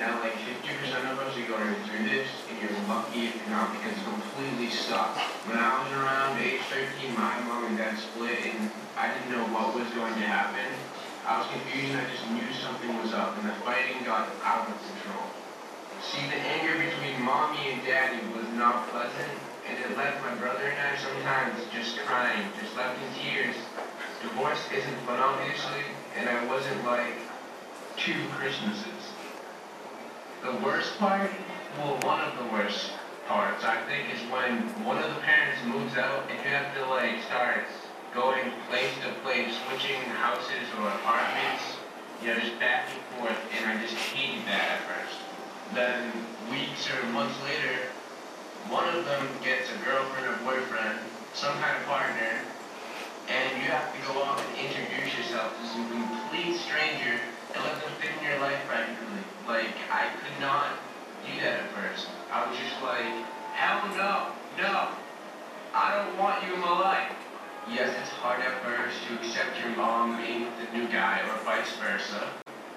Now, like 50% of us are going through this, and you're lucky if you're not because it completely sucked. When I was around age 13, my mom and dad split, and I didn't know what was going to happen. I was confused, and I just knew something was up, and the fighting got out of control. See, the anger between mommy and daddy was not pleasant, and it left my brother and I sometimes just crying, just left in tears. Divorce isn't fun, obviously, and I wasn't like two Christmases. The worst part, well, one of the worst parts, I think, is when one of the parents moves out and you have to, like, start going place to place, switching houses or apartments. you know, just back and forth, and I just hated that at first. Then weeks or months later, one of them gets a girlfriend or boyfriend, some kind of partner, and you have to go off and introduce yourself to some complete stranger and let them fit in your life practically. Like, I could not do that at first. I was just like, hell no, no, I don't want you in my life. Yes, it's hard at first to accept your mom being with the new guy or vice versa.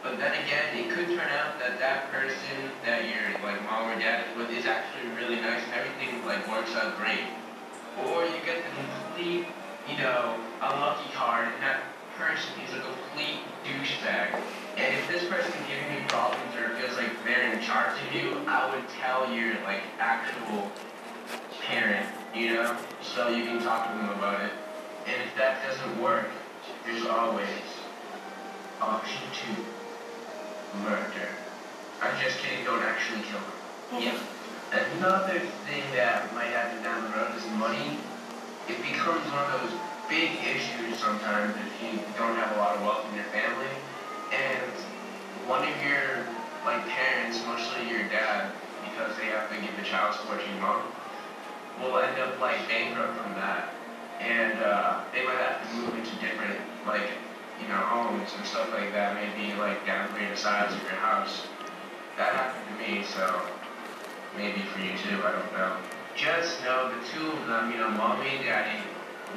But then again, it could turn out that that person that your like mom or dad is with is actually really nice everything like works out great. Or you get the complete, you know, unlucky card and that person is a complete douchebag. And if this person is giving me problems or feels like they're in charge of you, I would tell your like actual parent, you know, so you can talk to them about it. And if that doesn't work, there's always option two, murder. I'm just kidding, don't actually kill them. Yeah. Another thing that might happen down the road is money. It becomes one of those big issues sometimes if you don't have a lot of wealth in your family. And one of your like parents, mostly your dad, because they have to give the child support to your mom, will end up like bankrupt from that. And uh, they might have to move into different like you know homes and stuff like that. Maybe like downgrade the size of your house. That happened to me, so maybe for you too. I don't know. Just know the two of them, you know, mommy and daddy,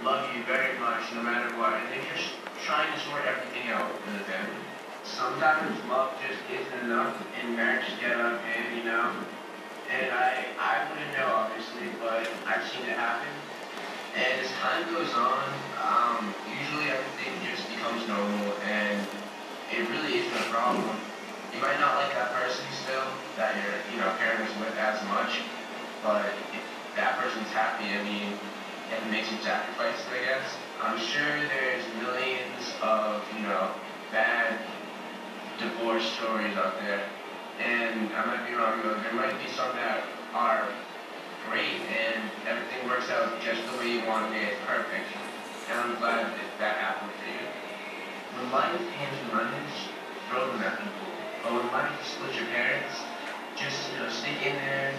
love you very much no matter what, and they're just trying to sort everything out in the family. Sometimes love just isn't enough, and marriages get out of hand, you know. And I, I wouldn't know obviously, but I've seen it happen. And as time goes on, um, usually everything just becomes normal, and it really isn't a problem. You might not like that person still that your you know parent with as much, but if that person's happy, I mean, and makes some sacrifices, I guess. I'm sure there's millions of you know bad divorce stories out there, and I might be wrong though. There might be some that are great and everything works out just the way you want it. It's perfect, and I'm glad that that happened for you. When life hands you lemons, throw them at people. But when life split your parents, just you know stick in there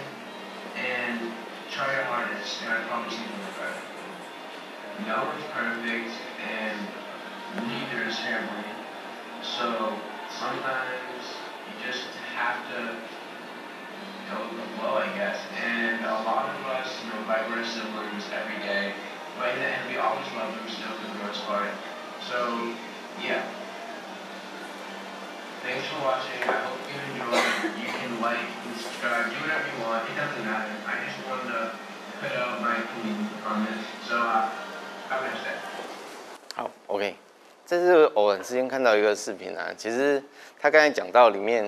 and try your hardest, and I promise you will get better. No one's perfect, and neither is family. So sometimes you just have to go with the flow, I guess. And a lot of us, you know, with our siblings every day, but in the end, we always love them still for the most part. So, yeah. Thanks for watching. I hope you enjoyed. You can like and subscribe, do whatever you want. It doesn't matter. I just wanted to put out my opinion on this. So, uh, have a nice day. 好，OK，这是偶然之间看到一个视频啊，其实他刚才讲到里面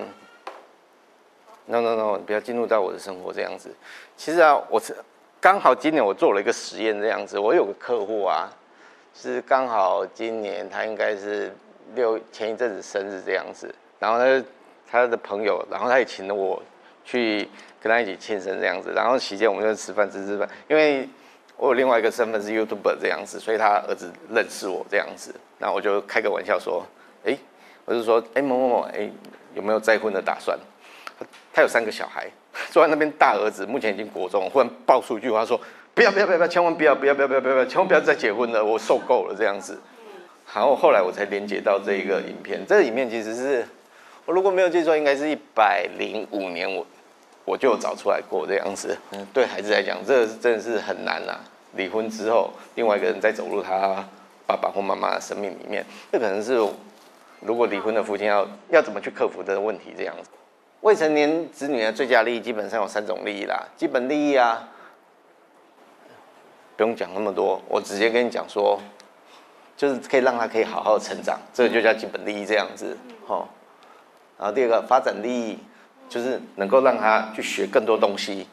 ，no no no，不要进入到我的生活这样子。其实啊，我是刚好今年我做了一个实验这样子，我有个客户啊，是刚好今年他应该是六前一阵子生日这样子，然后呢，他的朋友，然后他也请了我去跟他一起庆生这样子，然后期间我们就吃饭吃吃饭，因为我有另外一个身份是 YouTuber 这样子，所以他儿子认识我这样子，那我就开个玩笑说，哎，我就说，哎某某某，哎有没有再婚的打算？他有三个小孩，坐在那边大儿子目前已经国中，忽然爆出一句话说，不要不要不要不要，千万不要不要不要不要不要，千万不要再结婚了，我受够了这样子。然后后来我才连接到这一个影片，这个影片其实是我如果没有记错，应该是一百零五年我我就找出来过这样子。嗯，对孩子来讲，这真的是很难啊。离婚之后，另外一个人再走入他爸爸或妈妈的生命里面，这可能是如果离婚的父亲要要怎么去克服这个问题这样子。未成年子女的最佳利益基本上有三种利益啦，基本利益啊，不用讲那么多，我直接跟你讲说，就是可以让他可以好好成长，这个就叫基本利益这样子，吼。然后第二个发展利益，就是能够让他去学更多东西，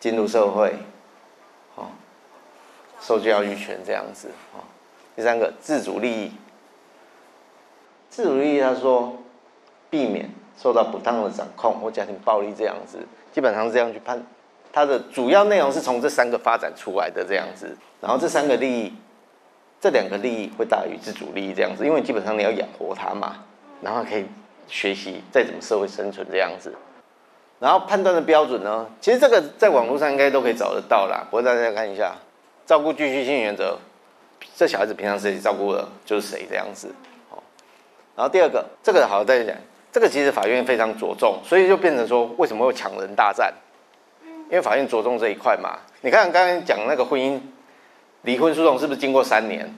进入社会，哦，受教育权这样子，哦。第三个自主利益，自主利益他说避免受到不当的掌控或家庭暴力这样子，基本上是这样去判。它的主要内容是从这三个发展出来的这样子，然后这三个利益这两个利益会大于自主利益这样子，因为基本上你要养活它嘛，然后可以学习再怎么社会生存这样子。然后判断的标准呢，其实这个在网络上应该都可以找得到啦。不过大家看一下，照顾继续性原则，这小孩子平常谁照顾的，就是谁这样子。好，然后第二个，这个好再讲，这个其实法院非常着重，所以就变成说，为什么会抢人大战？因为法院着重这一块嘛。你看刚刚讲那个婚姻离婚诉讼是不是经过三年？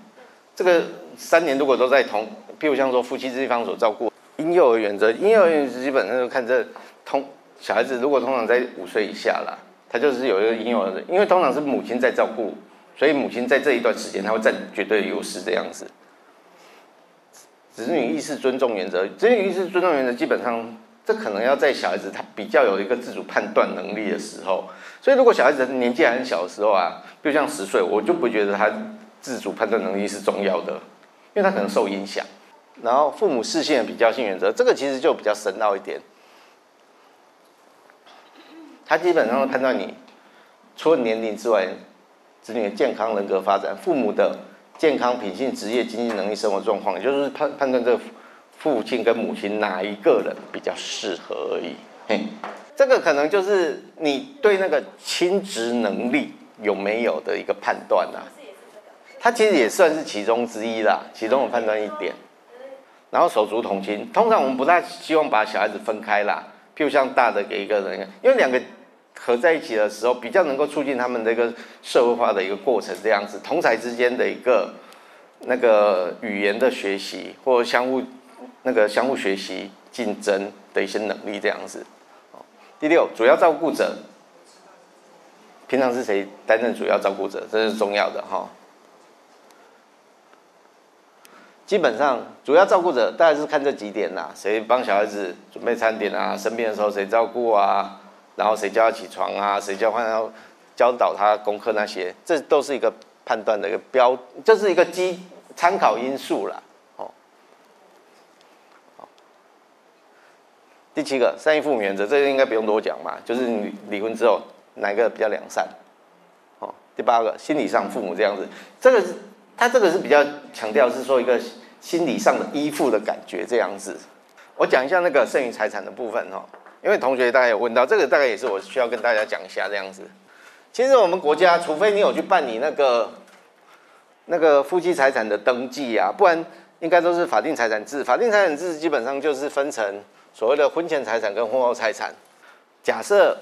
这个三年如果都在同，譬如像说夫妻这一方所照顾，幼儿原则，婴幼儿原则基本上就看这通小孩子如果通常在五岁以下啦，他就是有一个婴幼儿的，因为通常是母亲在照顾，所以母亲在这一段时间他会占绝对的优势这样子。子女意识尊重原则，子女意识尊重原则基本上，这可能要在小孩子他比较有一个自主判断能力的时候，所以如果小孩子年纪还很小的时候啊，就像十岁，我就不觉得他自主判断能力是重要的，因为他可能受影响。然后父母视线的比较性原则，这个其实就比较深奥一点。他基本上会判断你除了年龄之外，子女的健康、人格发展、父母的健康、品性、职业、经济能力、生活状况，也就是判判断这个父亲跟母亲哪一个人比较适合而已。嘿，这个可能就是你对那个亲职能力有没有的一个判断啦。他其实也算是其中之一啦，其中的判断一点。然后手足同亲，通常我们不太希望把小孩子分开啦。譬如像大的给一个人，因为两个合在一起的时候，比较能够促进他们的一个社会化的一个过程，这样子同才之间的一个那个语言的学习，或相互那个相互学习、竞争的一些能力，这样子。第六，主要照顾者，平常是谁担任主要照顾者，这是重要的哈。基本上，主要照顾者大概是看这几点啦：谁帮小孩子准备餐点啊？生病的时候谁照顾啊？然后谁叫他起床啊？谁叫他要教导他功课那些？这都是一个判断的一个标，这是一个基参考因素啦。哦，第七个善意父母原则，这个应该不用多讲嘛，就是你离婚之后哪个比较良善？哦，第八个心理上父母这样子，这个是。他这个是比较强调是说一个心理上的依附的感觉这样子。我讲一下那个剩余财产的部分哈，因为同学大概有问到这个，大概也是我需要跟大家讲一下这样子。其实我们国家，除非你有去办理那个那个夫妻财产的登记啊，不然应该都是法定财产制。法定财产制基本上就是分成所谓的婚前财产跟婚后财产。假设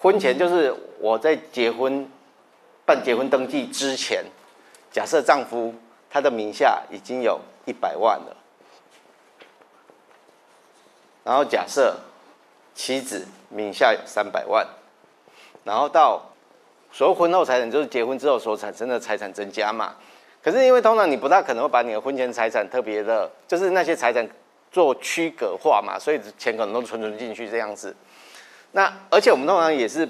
婚前就是我在结婚。办结婚登记之前，假设丈夫他的名下已经有一百万了，然后假设妻子名下有三百万，然后到所谓婚后财产就是结婚之后所产生的财产增加嘛。可是因为通常你不大可能会把你的婚前财产特别的，就是那些财产做区隔化嘛，所以钱可能都存存进去这样子。那而且我们通常也是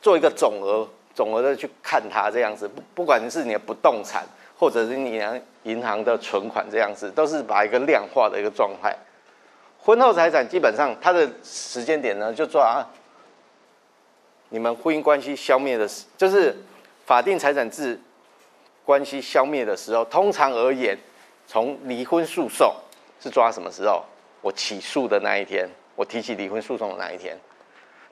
做一个总额。总额的去看它这样子，不不管是你的不动产，或者是你银行的存款这样子，都是把一个量化的一个状态。婚后财产基本上它的时间点呢，就抓你们婚姻关系消灭的时，就是法定财产制关系消灭的时候。通常而言，从离婚诉讼是抓什么时候？我起诉的那一天，我提起离婚诉讼的那一天。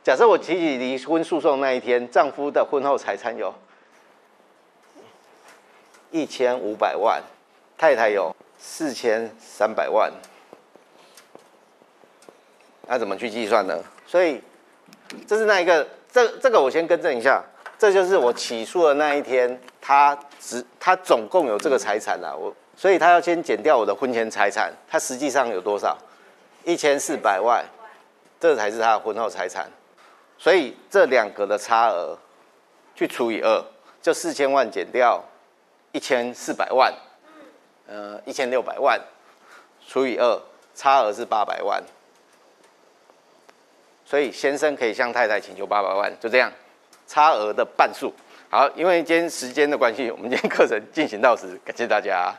假设我提起离婚诉讼那一天，丈夫的婚后财产有一千五百万，太太有四千三百万，那怎么去计算呢？所以这是那一个，这这个我先更正一下，这就是我起诉的那一天，他只他总共有这个财产啊，我所以他要先减掉我的婚前财产，他实际上有多少？一千四百万，这才是他的婚后财产。所以这两个的差额去除以二，就四千万减掉一千四百万，呃，一千六百万除以二，差额是八百万。所以先生可以向太太请求八百万，就这样，差额的半数。好，因为今天时间的关系，我们今天课程进行到此，感谢大家。